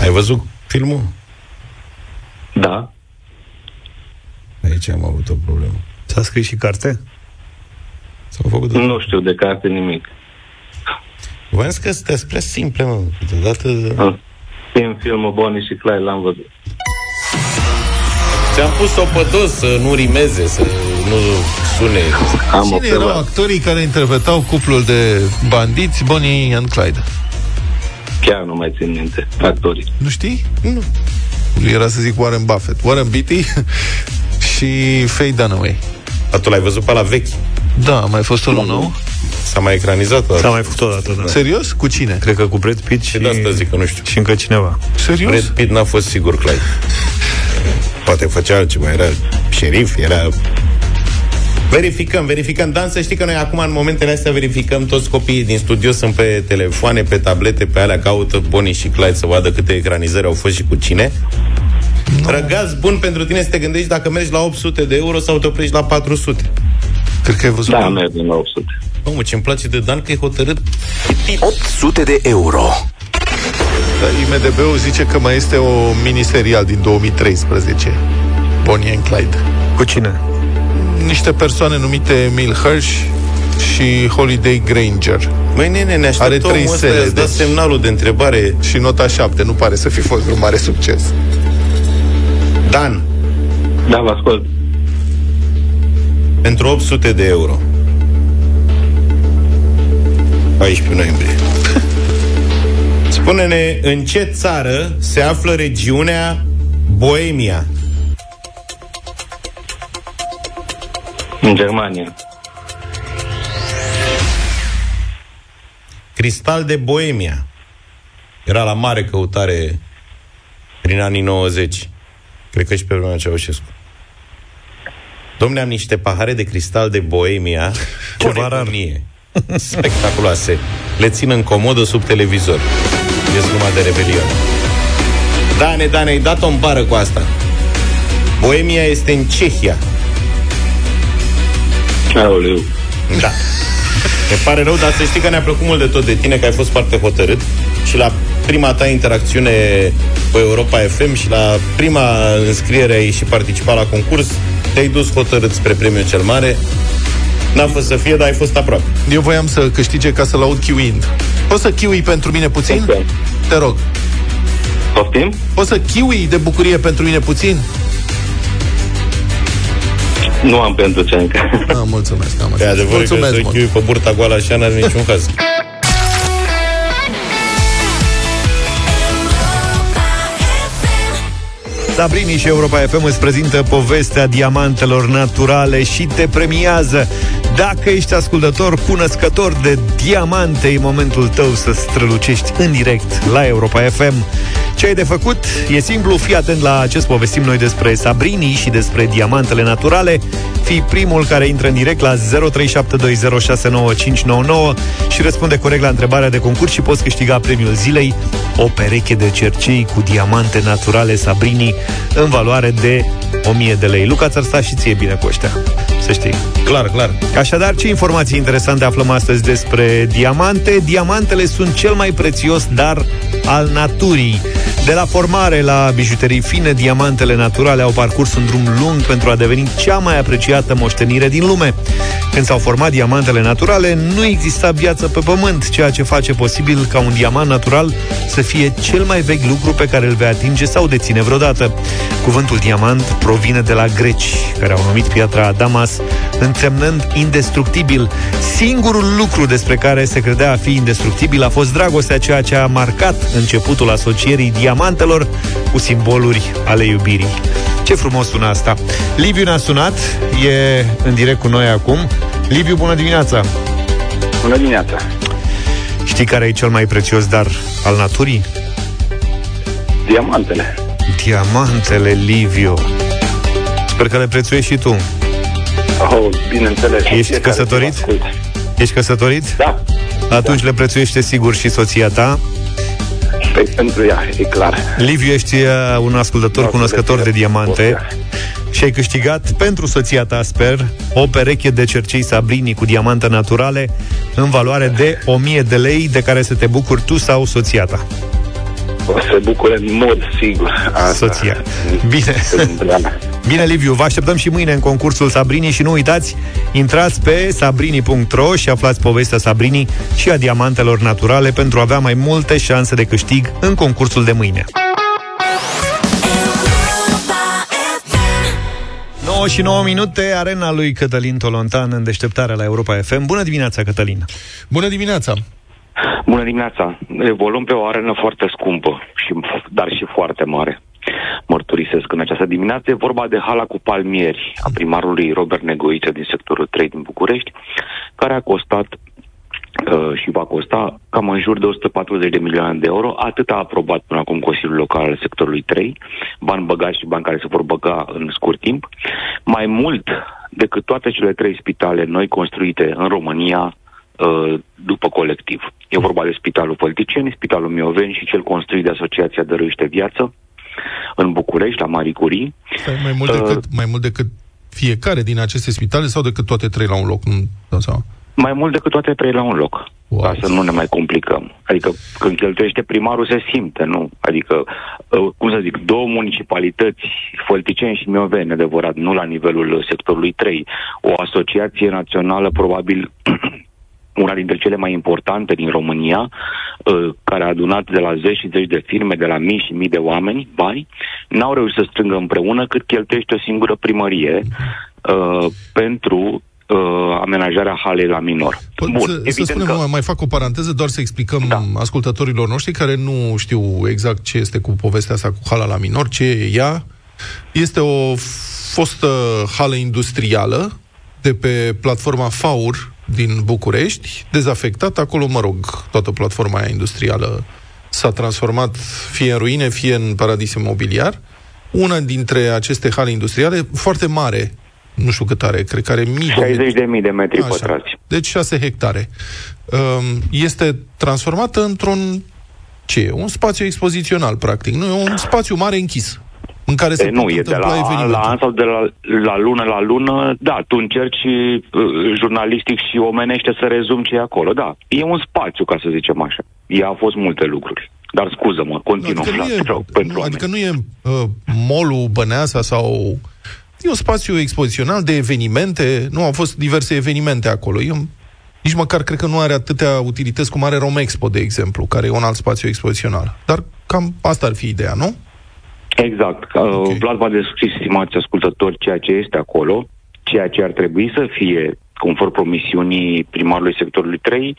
Ai văzut filmul? Da. Aici am avut o problemă. S-a scris și carte? S-au făcut Nu știu de carte nimic. V-am zis că sunteți prea simple, mă. Câteodată... Ah. În filmul Bonnie și Clyde l-am văzut. Ți-am pus-o pe dos să nu rimeze, să nu sune. Am Cine erau actorii care interpretau cuplul de bandiți Bonnie and Clyde? Chiar nu mai țin minte. Actorii. Nu știi? Nu. Era să zic Warren Buffett. Warren Beatty și Faye Dunaway. Dar tu l-ai văzut pe la vechi? Da, a mai fost unul nou? S-a mai ecranizat o S-a mai făcut o dată, da. Serios? Cu cine? Cred că cu Brad Pitt și, de asta zic că nu știu. și încă cineva. Serios? Brad Pitt n-a fost sigur Clyde. Poate făcea altceva, era șerif, era... Verificăm, verificăm. Dan, să știi că noi acum, în momentele astea, verificăm toți copiii din studio, sunt pe telefoane, pe tablete, pe alea, caută Bonnie și Clyde să vadă câte ecranizări au fost și cu cine. No. Răgaz bun pentru tine să te gândești dacă mergi la 800 de euro sau te oprești la 400. Cred că ai văzut. Da, merg din la 800. Mamă, ce-mi place de Dan că e hotărât 800 de euro. Da, IMDB-ul zice că mai este o miniserial din 2013. Bonnie and Clyde. Cu cine? Niște persoane numite Emil Hirsch și Holiday Granger. Măi, nene, ne Are așteptăm trei ăsta, stele, i-ați dat deci- semnalul de întrebare. Și nota 7. Nu pare să fi fost un mare succes. Dan, Da, vă ascult. pentru 800 de euro. 14 noiembrie. Spune-ne în ce țară se află regiunea Boemia? În Germania. Cristal de Boemia. Era la mare căutare prin anii 90. Cred că și pe vremea Ceaușescu. Domne, am niște pahare de cristal de Boemia. Ceva rar. Spectaculoase. Le țin în comodă sub televizor. E numai de rebelion. Dane, Dane, ai dat-o în bară cu asta. Boemia este în Cehia. Aoleu. Da. Ne pare rău, dar să știi că ne-a plăcut mult de tot de tine, că ai fost foarte hotărât și la prima ta interacțiune cu Europa FM și la prima înscriere ai și participat la concurs, te-ai dus hotărât spre premiul cel mare. N-a fost să fie, dar ai fost aproape. Eu voiam să câștige ca să-l aud chiuind. Poți să chiui pentru mine puțin? Ok. Te rog. Poftim? Poți să chiui de bucurie pentru mine puțin? Nu am pentru ce încă. Ah, mulțumesc, am Pe înțeles. adevăr că Mulțumesc să mult. chiui pe burta goală așa n-are niciun caz. Sabrini și Europa FM îți prezintă povestea diamantelor naturale și te premiază. Dacă ești ascultător cunoscător de diamante, e momentul tău să strălucești în direct la Europa FM. Ce ai de făcut? E simplu, fii atent la ce povestim noi despre Sabrini și despre diamantele naturale. Fii primul care intră în direct la 0372069599 și răspunde corect la întrebarea de concurs și poți câștiga premiul zilei, o pereche de cercei cu diamante naturale Sabrini în valoare de 1000 de lei. Luca, ți-ar sta și ție bine cu ăștia, să știi. Clar, clar. Așadar, ce informații interesante aflăm astăzi despre diamante? Diamantele sunt cel mai prețios dar al naturii. De la formare la bijuterii fine, diamantele naturale au parcurs un drum lung pentru a deveni cea mai apreciată moștenire din lume. Când s-au format diamantele naturale, nu exista viață pe pământ, ceea ce face posibil ca un diamant natural să fie cel mai vechi lucru pe care îl vei atinge sau deține vreodată. Cuvântul diamant provine de la greci, care au numit piatra Damas, însemnând indestructibil. Singurul lucru despre care se credea a fi indestructibil a fost dragostea, ceea ce a marcat începutul asocierii diamantelor cu simboluri ale iubirii. Ce frumos sună asta! Liviu ne-a sunat, e în direct cu noi acum. Liviu, bună dimineața! Bună dimineața! Știi care e cel mai prețios dar al naturii? Diamantele. Diamantele, Liviu. Sper că le prețuiești și tu. Oh, bineînțeles. Ești Fiecare căsătorit? zi vă ascult. Ești căsătorit? Da. Atunci le prețuiește sigur și soția ta. Păi, pentru ea, e clar. Liviu, ești uh, un ascultător Da, cunoscător să de le diamante soția. Și ai câștigat pentru soția ta, sper, o pereche de cercei Sabrini cu diamante naturale în valoare de 1000 de lei de care să te bucuri tu sau soția ta. O să se bucure în mod sigur. Asta. Soția. Bine. se întâmplă. Bine, Liviu, vă așteptăm și mâine în concursul Sabrini și nu uitați, intrați pe sabrini.ro și aflați povestea Sabrini și a diamantelor naturale pentru a avea mai multe șanse de câștig în concursul de mâine. 9 și 9 minute, arena lui Cătălin Tolontan în deșteptarea la Europa FM. Bună dimineața, Cătălin! Bună dimineața! Bună dimineața! Evoluăm pe o arenă foarte scumpă, și, dar și foarte mare. Mărturisesc în această dimineață. E vorba de hala cu palmieri a primarului Robert Negoiță din sectorul 3 din București, care a costat uh, și va costa cam în jur de 140 de milioane de euro. Atât a aprobat până acum Consiliul Local al sectorului 3, bani băgați și bani care se vor băga în scurt timp. Mai mult decât toate cele trei spitale noi construite în România uh, după colectiv. E vorba de Spitalul Politicieni, Spitalul Mioveni și cel construit de Asociația Dăruiește Viață în București, la Marie Curie. Mai mult, decât, uh, mai mult decât fiecare din aceste spitale sau decât toate trei la un loc? Nu dau seama. Mai mult decât toate trei la un loc. Wow. Ca să nu ne mai complicăm. Adică când cheltuiește primarul se simte, nu? Adică, uh, cum să zic, două municipalități, Fălticeni și Mioveni, adevărat, nu la nivelul sectorului 3. O asociație națională, probabil una dintre cele mai importante din România, uh, care a adunat de la zeci și zeci de firme, de la mii și mii de oameni, bani, n-au reușit să strângă împreună cât cheltuiește o singură primărie uh, pentru uh, amenajarea halei la minor. Bun, să, să spunem, că... mai fac o paranteză, doar să explicăm da. ascultătorilor noștri care nu știu exact ce este cu povestea asta cu hala la minor, ce e ea. Este o fostă hală industrială de pe platforma FAUR, din București, dezafectat. Acolo, mă rog, toată platforma aia industrială s-a transformat fie în ruine, fie în paradis imobiliar. Una dintre aceste hale industriale, foarte mare, nu știu cât are, cred că are mii 60 de mii de metri Așa. pătrați. Deci 6 hectare. Um, este transformată într-un ce Un spațiu expozițional, practic. Nu, e un spațiu mare închis în care se e, nu, e de la an la an sau de la, la lună la lună, da, tu încerci uh, jurnalistic și omenește să rezum ce e acolo, da. E un spațiu, ca să zicem așa. Ea a fost multe lucruri. Dar scuză-mă, continuă. Adică nu e, rog, pentru nu, adică nu e uh, molul Băneasa sau... E un spațiu expozițional de evenimente, nu au fost diverse evenimente acolo. E un, nici măcar cred că nu are atâtea utilități cum are Romexpo, de exemplu, care e un alt spațiu expozițional. Dar cam asta ar fi ideea, nu? Exact. Uh, okay. Vlad va descris, stimați ascultători, ceea ce este acolo, ceea ce ar trebui să fie, conform promisiunii primarului sectorului 3,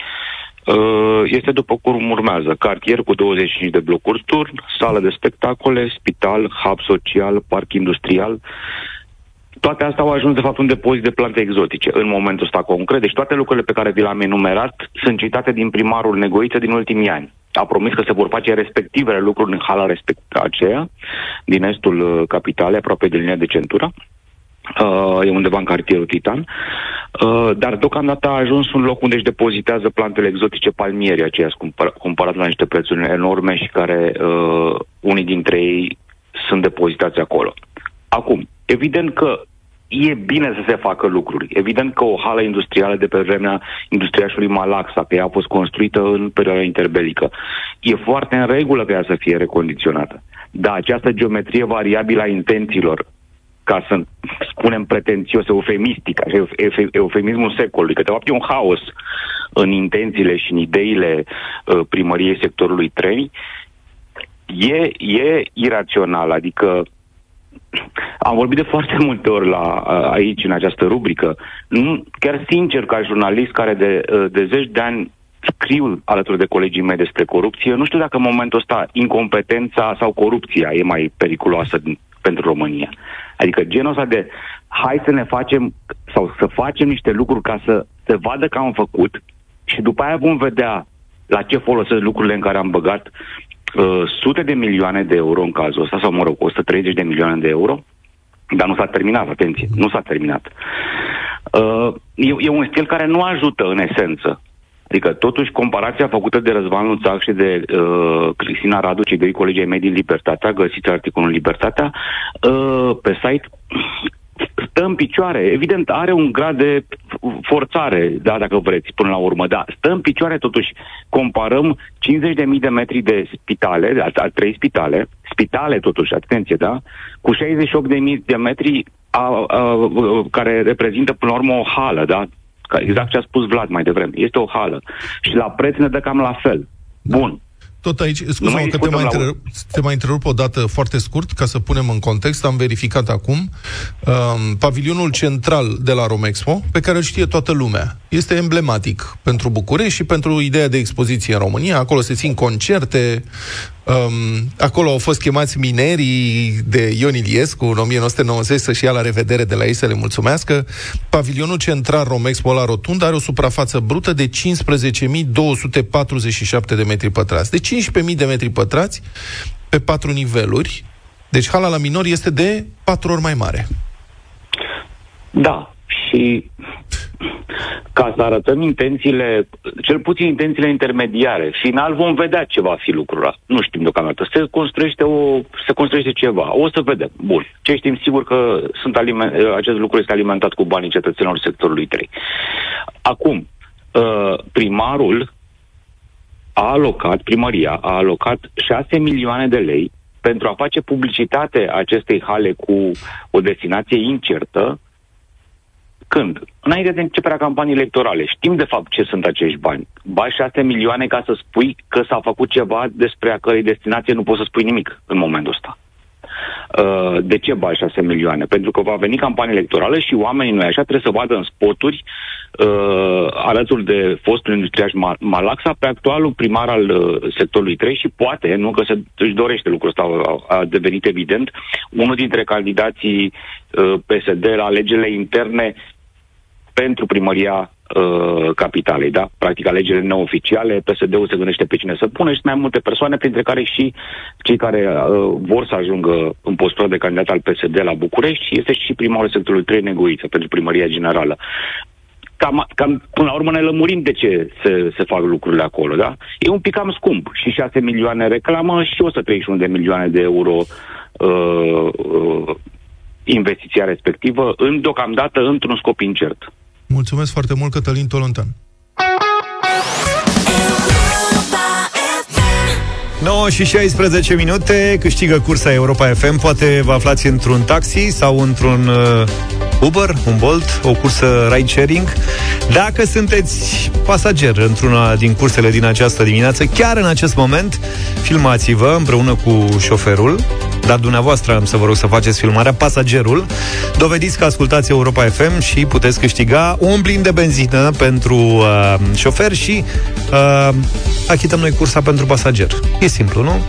uh, este după cum urmează. Cartier cu 25 de blocuri turn, sală de spectacole, spital, hub social, parc industrial, toate astea au ajuns, de fapt, un depozit de plante exotice în momentul ăsta concret. Deci toate lucrurile pe care vi le-am enumerat sunt citate din primarul Negoiță din ultimii ani. A promis că se vor face respectivele lucruri în hala respect aceea, din estul uh, capitalei, aproape de linia de centură. Uh, e undeva în cartierul Titan. Uh, dar deocamdată a ajuns un loc unde își depozitează plantele exotice palmieri, aceia cumpăr- cumpărat la niște prețuri enorme și care uh, unii dintre ei sunt depozitați acolo. Acum, evident că e bine să se facă lucruri. Evident că o hală industrială de pe vremea industriașului Malaxa, că ea a fost construită în perioada interbelică, e foarte în regulă ca ea să fie recondiționată. Dar această geometrie variabilă a intențiilor, ca să spunem pretențios, eufemistic, eufemismul secolului, că de fapt e un haos în intențiile și în ideile uh, primăriei sectorului 3, e, e irațional, adică am vorbit de foarte multe ori la, aici, în această rubrică. Nu, chiar sincer, ca jurnalist care de, de zeci de ani scriu alături de colegii mei despre corupție, nu știu dacă în momentul ăsta incompetența sau corupția e mai periculoasă pentru România. Adică genul ăsta de hai să ne facem sau să facem niște lucruri ca să se vadă că am făcut și după aia vom vedea la ce folosesc lucrurile în care am băgat uh, sute de milioane de euro în cazul ăsta, sau mă rog, 130 de milioane de euro, dar nu s-a terminat, atenție, nu s-a terminat. Uh, e, e un stil care nu ajută în esență. Adică, totuși, comparația făcută de Răzvan Luțac și de uh, Cristina Radu, cei doi colegi ai mei din Libertatea, găsiți articolul Libertatea, uh, pe site, stă în picioare. Evident, are un grad de forțare, da, dacă vreți, până la urmă, da, stă în picioare totuși. Comparăm 50.000 de metri de spitale, a, a trei spitale, spitale totuși, atenție, da, cu 68.000 de metri a, a, a, care reprezintă până la urmă o hală, da, Ca exact ce a spus Vlad mai devreme, este o hală. Și la preț ne dă cam la fel. Bun. Tot aici, Nu scuze-mă mai că te discutăm mai, la întrerup, te mai întrerup o dată foarte scurt, ca să punem în context, am verificat acum, um, pavilionul central de la Romexpo, pe care îl știe toată lumea, este emblematic pentru București și pentru ideea de expoziție în România. Acolo se țin concerte, um, acolo au fost chemați minerii de Ion Iliescu în 1990 să-și ia la revedere de la ei să le mulțumească. Pavilionul central Romexpo la Rotundă are o suprafață brută de 15.247 de metri pătrați. De 15.000 de metri pătrați pe patru niveluri. Deci hala la minori este de patru ori mai mare. Da, și ca să arătăm intențiile, cel puțin intențiile intermediare, final vom vedea ce va fi lucrul ăla. Nu știm deocamdată. Se construiește, o, se construiește ceva. O să vedem. Bun. Ce știm sigur că sunt aliment, acest lucru este alimentat cu banii cetățenilor sectorului 3. Acum, uh, primarul a alocat, primăria a alocat 6 milioane de lei pentru a face publicitate acestei hale cu o destinație incertă, când? Înainte de începerea campaniei electorale. Știm de fapt ce sunt acești bani. Bani 6 milioane ca să spui că s-a făcut ceva despre a cărei destinație nu poți să spui nimic în momentul ăsta. Uh, de ce bani 6 milioane? Pentru că va veni campania electorală și oamenii noi așa trebuie să vadă în spoturi uh, alături de fostul industriaș Ma- Malaxa pe actualul primar al uh, sectorului 3 și poate, nu că se își dorește lucrul ăsta, a, a devenit evident, unul dintre candidații uh, PSD la alegerile interne pentru primăria uh, capitalei, da? Practic alegerile neoficiale, PSD-ul se gândește pe cine să pune și mai multe persoane, printre care și cei care uh, vor să ajungă în postura de candidat al PSD la București și este și primarul sectorului 3 Negoiță pentru primăria generală. Cam, cam, până la urmă ne lămurim de ce se, se fac lucrurile acolo, da? E un pic cam scump. Și 6 milioane reclamă și 131 de milioane de euro uh, uh, investiția respectivă, în, deocamdată într-un scop incert. Mulțumesc foarte mult, Cătălin Tolontan. 9 și 16 minute, câștigă cursa Europa FM. Poate vă aflați într-un taxi sau într-un uh, Uber, un Bolt, o cursă ride-sharing. Dacă sunteți pasager într-una din cursele din această dimineață, chiar în acest moment, filmați-vă împreună cu șoferul, dar dumneavoastră am să vă rog să faceți filmarea, pasagerul, dovediți că ascultați Europa FM și puteți câștiga un plin de benzină pentru uh, șofer și uh, achităm noi cursa pentru pasager. E simplu, nu?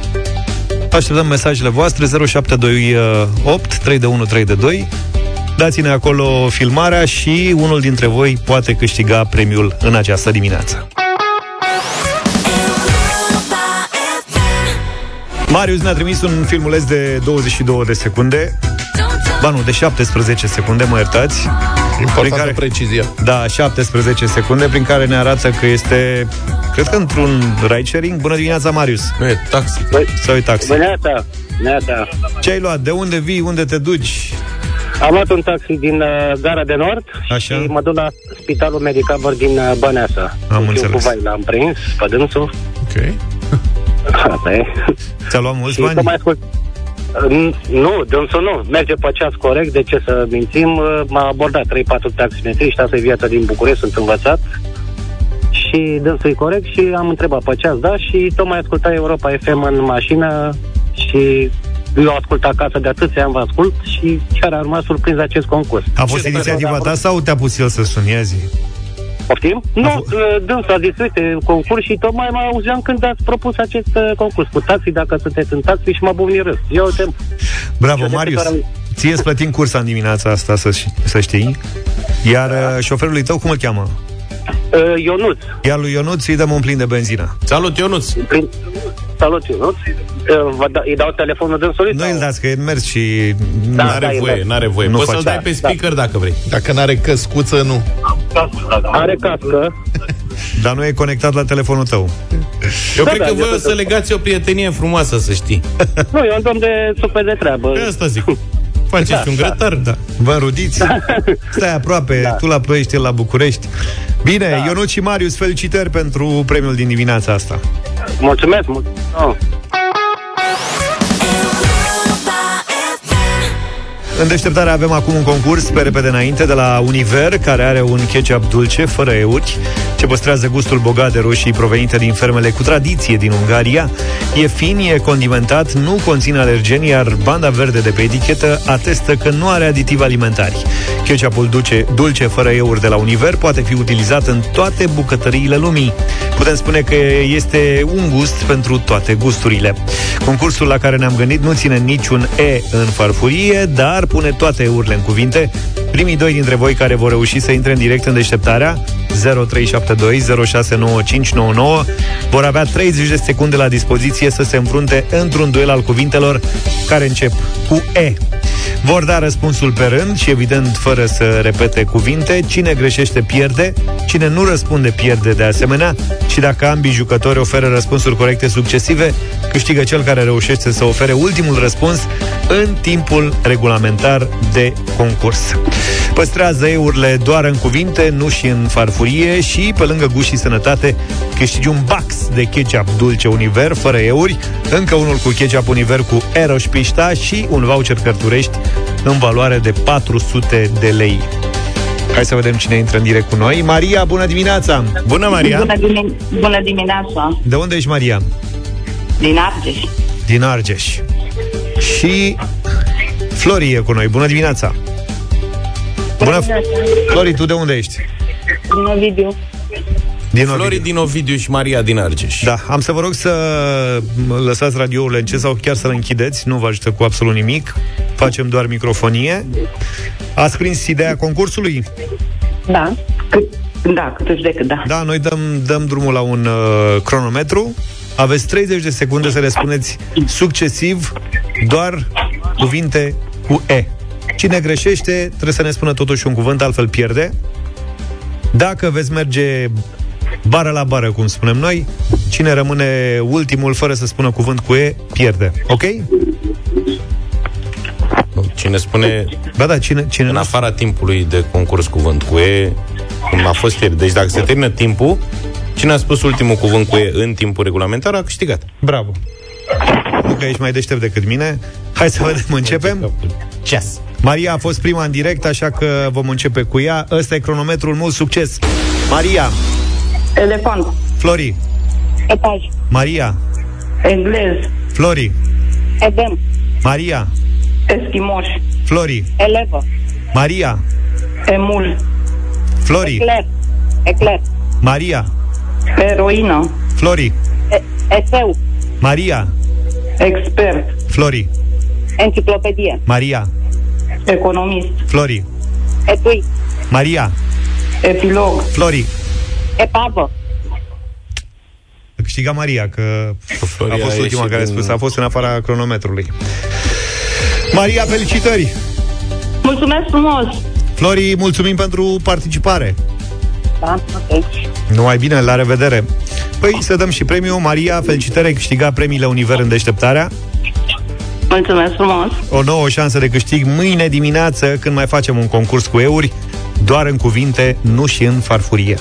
Așteptăm mesajele voastre 0728 3 de 1 3 de 2 Dați-ne acolo filmarea și unul dintre voi poate câștiga premiul în această dimineață. Marius ne-a trimis un filmuleț de 22 de secunde Ba nu, de 17 secunde, mă iertați Importantă care, precizia Da, 17 secunde Prin care ne arată că este Cred că într-un ride-sharing Bună dimineața, Marius Nu e taxi Sau e taxi Bunăta, neata. Ce ai luat? De unde vii? Unde te duci? Am luat un taxi din uh, Gara de Nord Așa. și mă duc la Spitalul Medicover din uh, Băneasa. Am Eu înțeles. cu vai l-am prins pe dânsul. Ok Asta e. Ți-a luat mulți și bani? să mai ascult. Uh, Nu, dânsul nu. Merge pe ceas corect, de ce să mințim? Uh, M-a abordat 3-4 taximetriști, asta e viața din București, sunt învățat. Și dânsul e corect și am întrebat pe ceas, da, și tocmai asculta Europa FM în mașină și eu ascult acasă de atâția ani, vă ascult și chiar am rămas surprins de acest concurs. A fost inițiativa ta sau te-a pus el să suni? Ia zi. Poftim? Nu, uh, dânsul a zis, uite, concurs și tocmai mă auzeam când ați propus acest uh, concurs cu taxi, dacă sunteți în taxi și mă buni râs. Eu te... Bravo, Eu de Marius. câte ori Ție îți plătim cursa în dimineața asta, să, ș- să știi. Iar uh, șoferului tău, cum îl cheamă? Uh, Ionuț. Iar lui Ionuț îi dăm un plin de benzină. Salut, Ionuț! Prin... Salut, Ionuț. Uh, vă da, îi dau telefonul dânsului? Nu îl dați, că e în mers și... Da, N-are da, e voie, da. n-are voie. Nu Poți face. să-l dai pe Da, speaker dacă vrei. Dacă n-are căscuță, nu. Are cască. Dar nu e conectat la telefonul tău. Eu Da, cred da, că eu voi o tot- să legați o prietenie frumoasă, să știi. Nu, eu un domn de super de treabă. Asta zic. Faceți Da, un da. grătar. Da. Vă înrudiți? Stai aproape, da. tu la Ploiești, el la București. Bine, da. Ionut și Marius, felicitări pentru premiul din dimineața asta. Mulțumesc mult. Oh. În deșteptare avem acum un concurs pe repede înainte de la Univer, care are un ketchup dulce, fără euri, ce păstrează gustul bogat de roșii provenite din fermele cu tradiție din Ungaria. E fin, e condimentat, nu conține alergeni, iar banda verde de pe etichetă atestă că nu are aditivi alimentari. Ketchupul dulce, dulce fără euri de la Univer poate fi utilizat în toate bucătăriile lumii. Putem spune că este un gust pentru toate gusturile. Concursul la care ne-am gândit nu ține niciun E în farfurie, dar pune toate eurile în cuvinte. Primii doi dintre voi care vor reuși să intre în direct în deșteptarea 0372 069599 vor avea 30 de secunde la dispoziție să se înfrunte într-un duel al cuvintelor care încep cu E. Vor da răspunsul pe rând și, evident, fără să repete cuvinte. Cine greșește pierde, cine nu răspunde pierde de asemenea și dacă ambii jucători oferă răspunsuri corecte succesive, câștigă cel care reușește să ofere ultimul răspuns în timpul regulamentar de concurs. Păstrează eurile doar în cuvinte, nu și în farfurie și, pe lângă gust și sănătate, câștigi un box de ketchup dulce Univer, fără euri, încă unul cu ketchup Univer cu Eroș Pișta și un voucher cărturești în valoare de 400 de lei. Hai să vedem cine intră în direct cu noi. Maria, bună dimineața! Bună, Maria! Bună, dimin- bună dimineața! De unde ești, Maria? Din Argeș. Din Argeș. Și Flori e cu noi. Bună dimineața! Bună, Flori, tu de unde ești? Din Ovidiu. Din Flori din Ovidiu și Maria din Argeș. Da, am să vă rog să lăsați radiourile încet sau chiar să-l închideți, nu vă ajută cu absolut nimic. Facem doar microfonie. Ați prins ideea concursului? Da. Cât, da, cât de cât, da. Da, noi dăm, dăm drumul la un uh, cronometru. Aveți 30 de secunde să răspundeți succesiv doar cuvinte cu E. Cine greșește trebuie să ne spună totuși un cuvânt, altfel pierde. Dacă veți merge bară la bară, cum spunem noi, cine rămâne ultimul fără să spună cuvânt cu E, pierde. Ok? Cine spune Ba da, cine, cine în nu- afara timpului de concurs cuvânt cu E, cum a fost ieri. Deci dacă se termină timpul, cine a spus ultimul cuvânt cu E în timpul regulamentar a câștigat. Bravo. Nu că ești mai deștept decât mine. Hai să vedem, începem? Ceas. Maria a fost prima în direct, așa că vom începe cu ea. Ăsta e cronometrul, mult succes! Maria, Elefant. Flori, Etaj. Maria, Englez. Flori, Edem. Maria, Eschimoș. Flori, Elevă. Maria, Emul. Flori, Ecler. Ecler. Maria, Eroină. Flori, E- eseu. Maria, Expert. Flori, Enciclopedie. Maria, Economist. Flori, Etui. Maria, Epilog. Flori. Epavă. A câștigat Maria, că Flori a a fost ultima ieșit care a din- spus, a fost în afara cronometrului. Maria, felicitări! Mulțumesc frumos! Flori, mulțumim pentru participare. Da, ok. Numai bine, la revedere! Păi, să dăm și premiul. Maria, felicitări, ai câștigat premiile Univer în deșteptarea. Mulțumesc frumos! O nouă șansă de câștig mâine dimineață, când mai facem un concurs cu euri, doar în cuvinte, nu și în farfurie.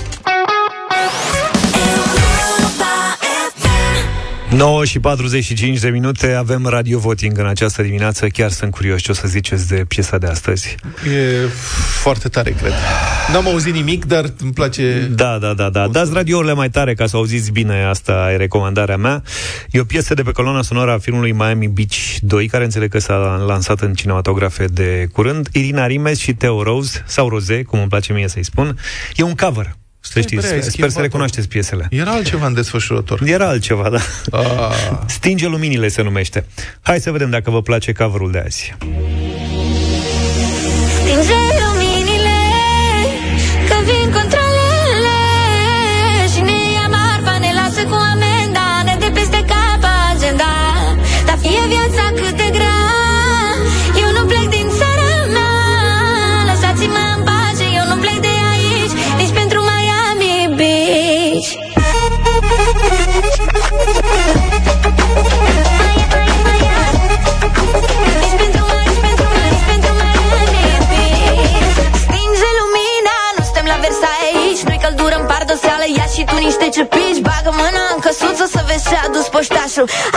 9 și 45 de minute avem radio voting în această dimineață. Chiar sunt curios ce o să ziceți de piesa de astăzi. E foarte tare, cred. N-am auzit nimic, dar îmi place... Da, da, da, da. Dați radiourile mai tare ca să auziți bine, asta e recomandarea mea. E o piesă de pe coloana sonoră a filmului Miami Beach 2, care înțeleg că s-a lansat în cinematografe de curând. Irina Rimes și Theo Rose, sau Rose, cum îmi place mie să-i spun. E un cover. Să știți, bre, ai sper să schimbat-o. recunoașteți piesele. Era altceva în desfășurător. Era altceva, da. Ah. Stinge luminile se numește. Hai să vedem dacă vă place coverul de azi.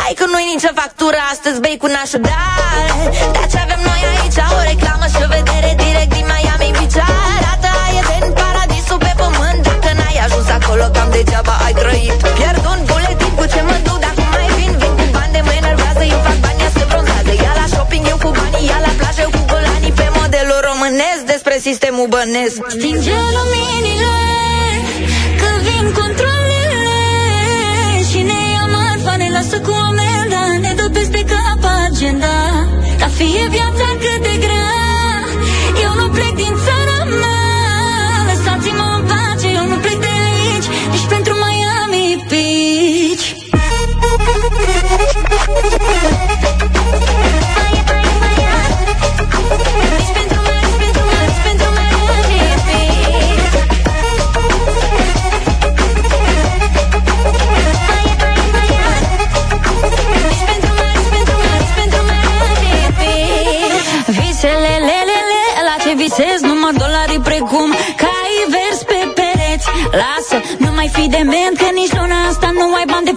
Hai că nu-i nicio factură, astăzi bei cu nașul Dar, dar ce avem noi aici O reclamă și o vedere direct din Miami Beach Arată aia din paradisul pe pământ. Dacă n-ai ajuns acolo, cam degeaba ai trăit. Pierd un buletin cu ce mă duc? Dacă mai vin, vin cu bani de mă enervează Eu fac bani, ea se bronzează. Ia la shopping, eu cu banii Ia la plajă, eu cu golanii. Pe modelul românesc Despre sistemul bănesc. Stinge luminile Că vin controlele lasă cu amenda Ne dă peste cap agenda. Dar fie viața cât de grea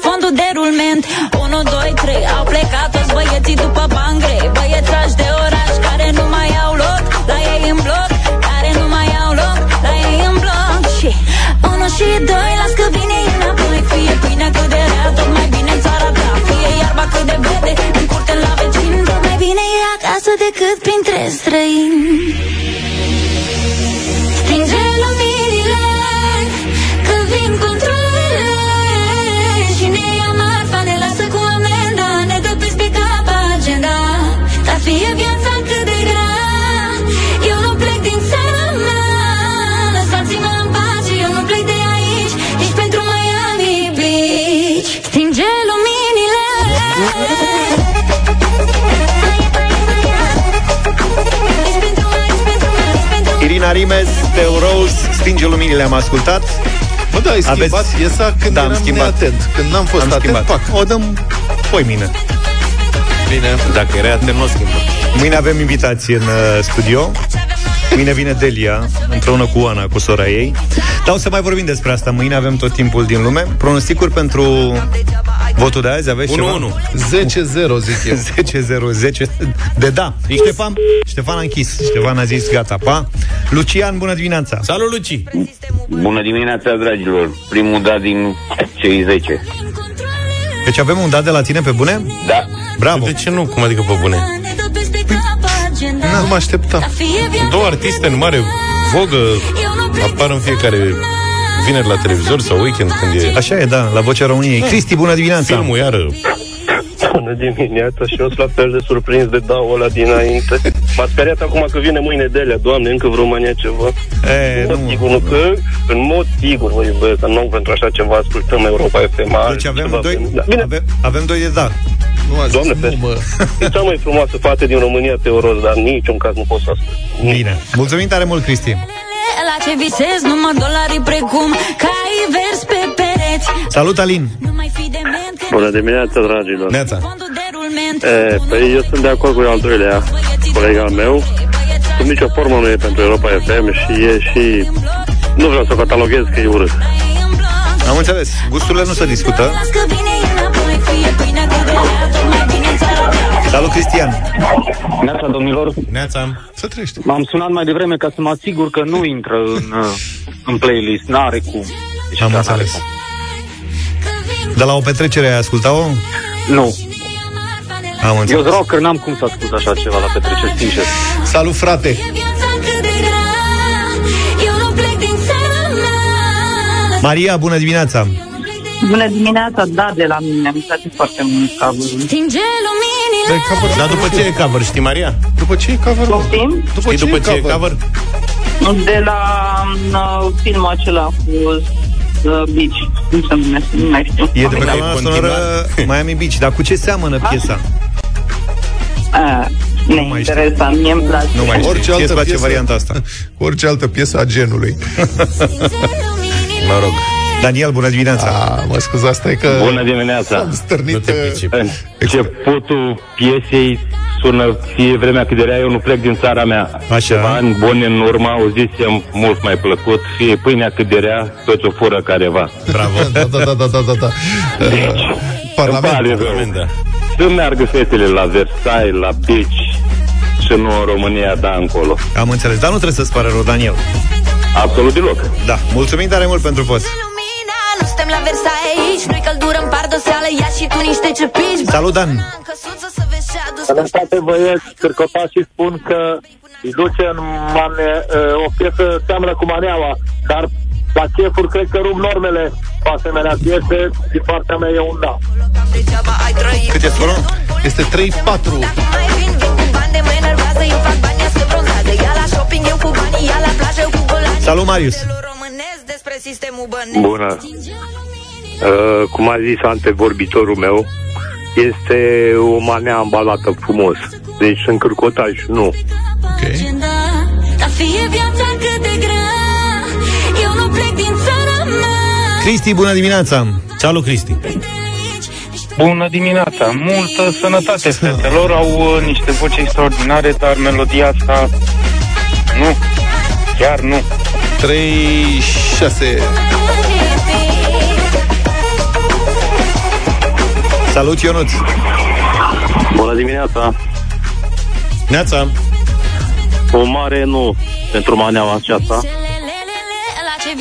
fondul de rulment. 1, 2, 3, au plecat toți băieții după bani grei Băiețași de oraș care nu mai au loc La ei în bloc, care nu mai au loc La ei în bloc. Și 1 și 2, las că vine înapoi. Fie pâine cât de rea, tot mai bine în țara ta. Fie iarba cât de verde, în curte la vecin Tot mai bine e acasă decât printre străini Irina Rimes, The Rose, Stinge luminile am ascultat. Bă, da, ai schimbat Aveți- piesa când Da, am eram schimbat. neatent. Când n-am fost Am atent, schimbat. pac. O dăm poi mine. Bine. Dacă era atent, nu o schimbă. Mâine avem invitație în uh, studio. Mâine vine Delia, împreună cu Ana, cu sora ei. Dar o să mai vorbim despre asta. Mâine avem tot timpul din lume. Pronosticuri pentru votul de azi? Aveți 1-1. ceva? 10-0, zic eu. 10-0, 10 de da. Ștefan, Ștefan a închis. Ștefan a zis gata, pa. Lucian, bună dimineața. Salut, Luci! Bună dimineața, dragilor! Primul dat din cei 10. Deci avem un dat de la tine pe bune? Da. Bravo. De ce nu? Cum adică pe bune? Nu mă aștepta. Două artiste în mare vogă apar în fiecare vineri la televizor sau weekend când e... Așa e, da, la Vocea României. Cristi, bună dimineața. Filmul iară. Bună dimineața și eu sunt la fel de surprins de dau ăla dinainte. M-a speriat acum că vine mâine Delia, doamne, încă vreo mania ceva. E, în mod nu. sigur, nu că, în mod sigur vă iubesc, dar nu pentru așa ceva ascultăm Europa FM. Deci avem ceva doi, Da. Bine, avem, avem doi de da. Nu a zis Doamne, nu, ferește. mă. e cea mai frumoasă fată din România, Teoros, dar în niciun caz nu pot să ascult. Bine. Mulțumim tare mult, Cristi. La ce visez număr dolarii precum Cai vers pe pereți Salut, Alin. Nu mai fi dement că Bună dimineața, dragilor! Neața. fondul de rulment E, păi eu sunt de acord cu al doilea colega meu. Sub nicio formă nu e pentru Europa FM și e și... Nu vreau să o cataloghez că e urât. Am înțeles. Gusturile nu se discută. Las că vine înapoi Fie pâinea cât de rea Tot mai bine în țara ta Salut, Cristian. Neața, domnilor. Neața. Să trăiești. M-am sunat mai devreme ca să mă asigur că nu intră în, uh, în playlist. N-are cum. Deci Am chiar înțeles. n-are De la o petrecere ai ascultat-o? cum. Nu. Am Eu înțeles. sunt rocker, n-am cum să ascult așa ceva la petreceri, sincer. Salut, frate. Viața cât de grea Eu nu plec din țara mea Maria, bună dimineața. Bună dimineața, da, de la mine. Îmi place foarte mult cover Stinge luminile Dar după ce e cover, știi, Maria? După ce e cover? mă? Poftim? După Știi ce, după ce e cover? De la uh, filmul acela cu uh, Beach. Cum se numește? Nu mai știu. E de pe Ai coloana continuat? sonoră Miami Beach. Dar cu ce seamănă piesa? Uh, neinteresant, mie îmi place. Nu mai știu. Orice Ție îți altă place piesă. varianta asta. Orice altă piesă a genului. Mă rog. Daniel, bună dimineața. A, mă scuzați, stai că Bună dimineața! am stârnit... Nu te uh, pricep. Începutul piesei sună fie vremea cât de rea, eu nu plec din țara mea. Așa. Ceva ani buni în urmă auzisem mult mai plăcut, fie pâinea cât de rea, tot o fură careva. Bravo. Da, da, da, da, da, da, da. Uh, Parlament. Îmi pare rău. da. Să meargă fetele la Versailles, la Beach și nu în România, da, încolo. Am înțeles, dar nu trebuie să-ți pare rău, Daniel. Absolut deloc. Da, mulțumim tare mult pentru post. Nu suntem la Versailles Nu-i căldură în pardoseală Ia și tu niște cepici Salut, Dan! Sănătate băieți, cârcotașii spun că îi duce în mane, uh, o piesă seamănă cu maneaua, dar la chefuri cred că rup normele cu asemenea piese și partea mea e un da. Cât este volum? Este 3-4. Salut, Marius! Bună. Uh, cum a zis antevorbitorul meu, este o manea ambalată frumos. Deci în cârcotaj, nu. Dar Cristi, bună dimineața! Salut, Cristi! Bună dimineața! Multă sănătate fetelor, au uh, niște voci extraordinare, dar melodia asta nu, chiar nu. 3, 6. Salut, Ionuț! Bună dimineața! Neața! O mare nu pentru maneaua aceasta.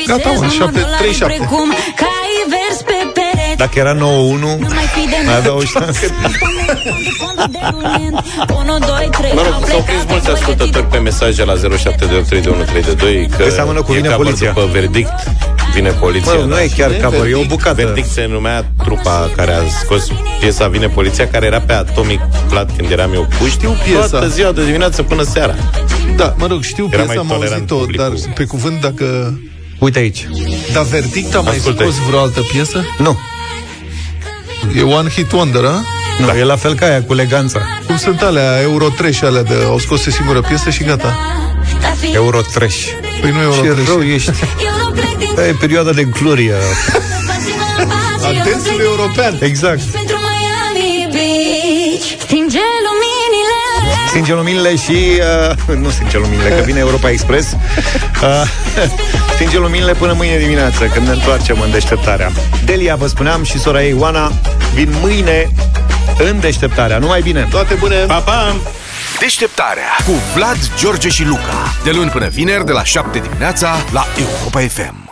Gata, mă, 7, 3, 7. Precum cai vers pe pereți Dacă era 9-1, mai fi de mai avea o șansă. 1, 2, 3 Mă rog, s-au prins mulți ascultători pe mesaje la 07283132 că Că seamănă cu e Vine cover poliția. după verdict Vine poliția Mă, nu e chiar cover, e o bucată. Verdict se numea trupa care a scos piesa Vine poliția Care era pe Atomic Plat când eram eu puști Știu piesa. Toată ziua de dimineață până seara Da, mă rog, știu Era piesa, mai am tolerant auzit-o, publicul. dar pe cuvânt dacă... Uite aici. Dar Verdict a mai Ascultă. scos vreo altă piesă? Nu. E One Hit Wonder, a? Nu, da. e la fel ca aia, cu leganța. Cum sunt alea, Euro Trash alea de... Au scos o singură piesă și gata. Euro trash. Păi nu Euro Ce Trash. rău ești. Da, e perioada de glorie. A dansului european. Exact. Stinge luminile și... Uh, nu stinge luminile, că vine Europa Express. Uh, stinge luminile până mâine dimineață, când ne întoarcem în deșteptarea. Delia, vă spuneam, și sora ei, Oana, vin mâine în deșteptarea. Numai bine! Toate bune! Pa, pa! Deșteptarea cu Vlad, George și Luca. De luni până vineri, de la 7 dimineața, la Europa FM.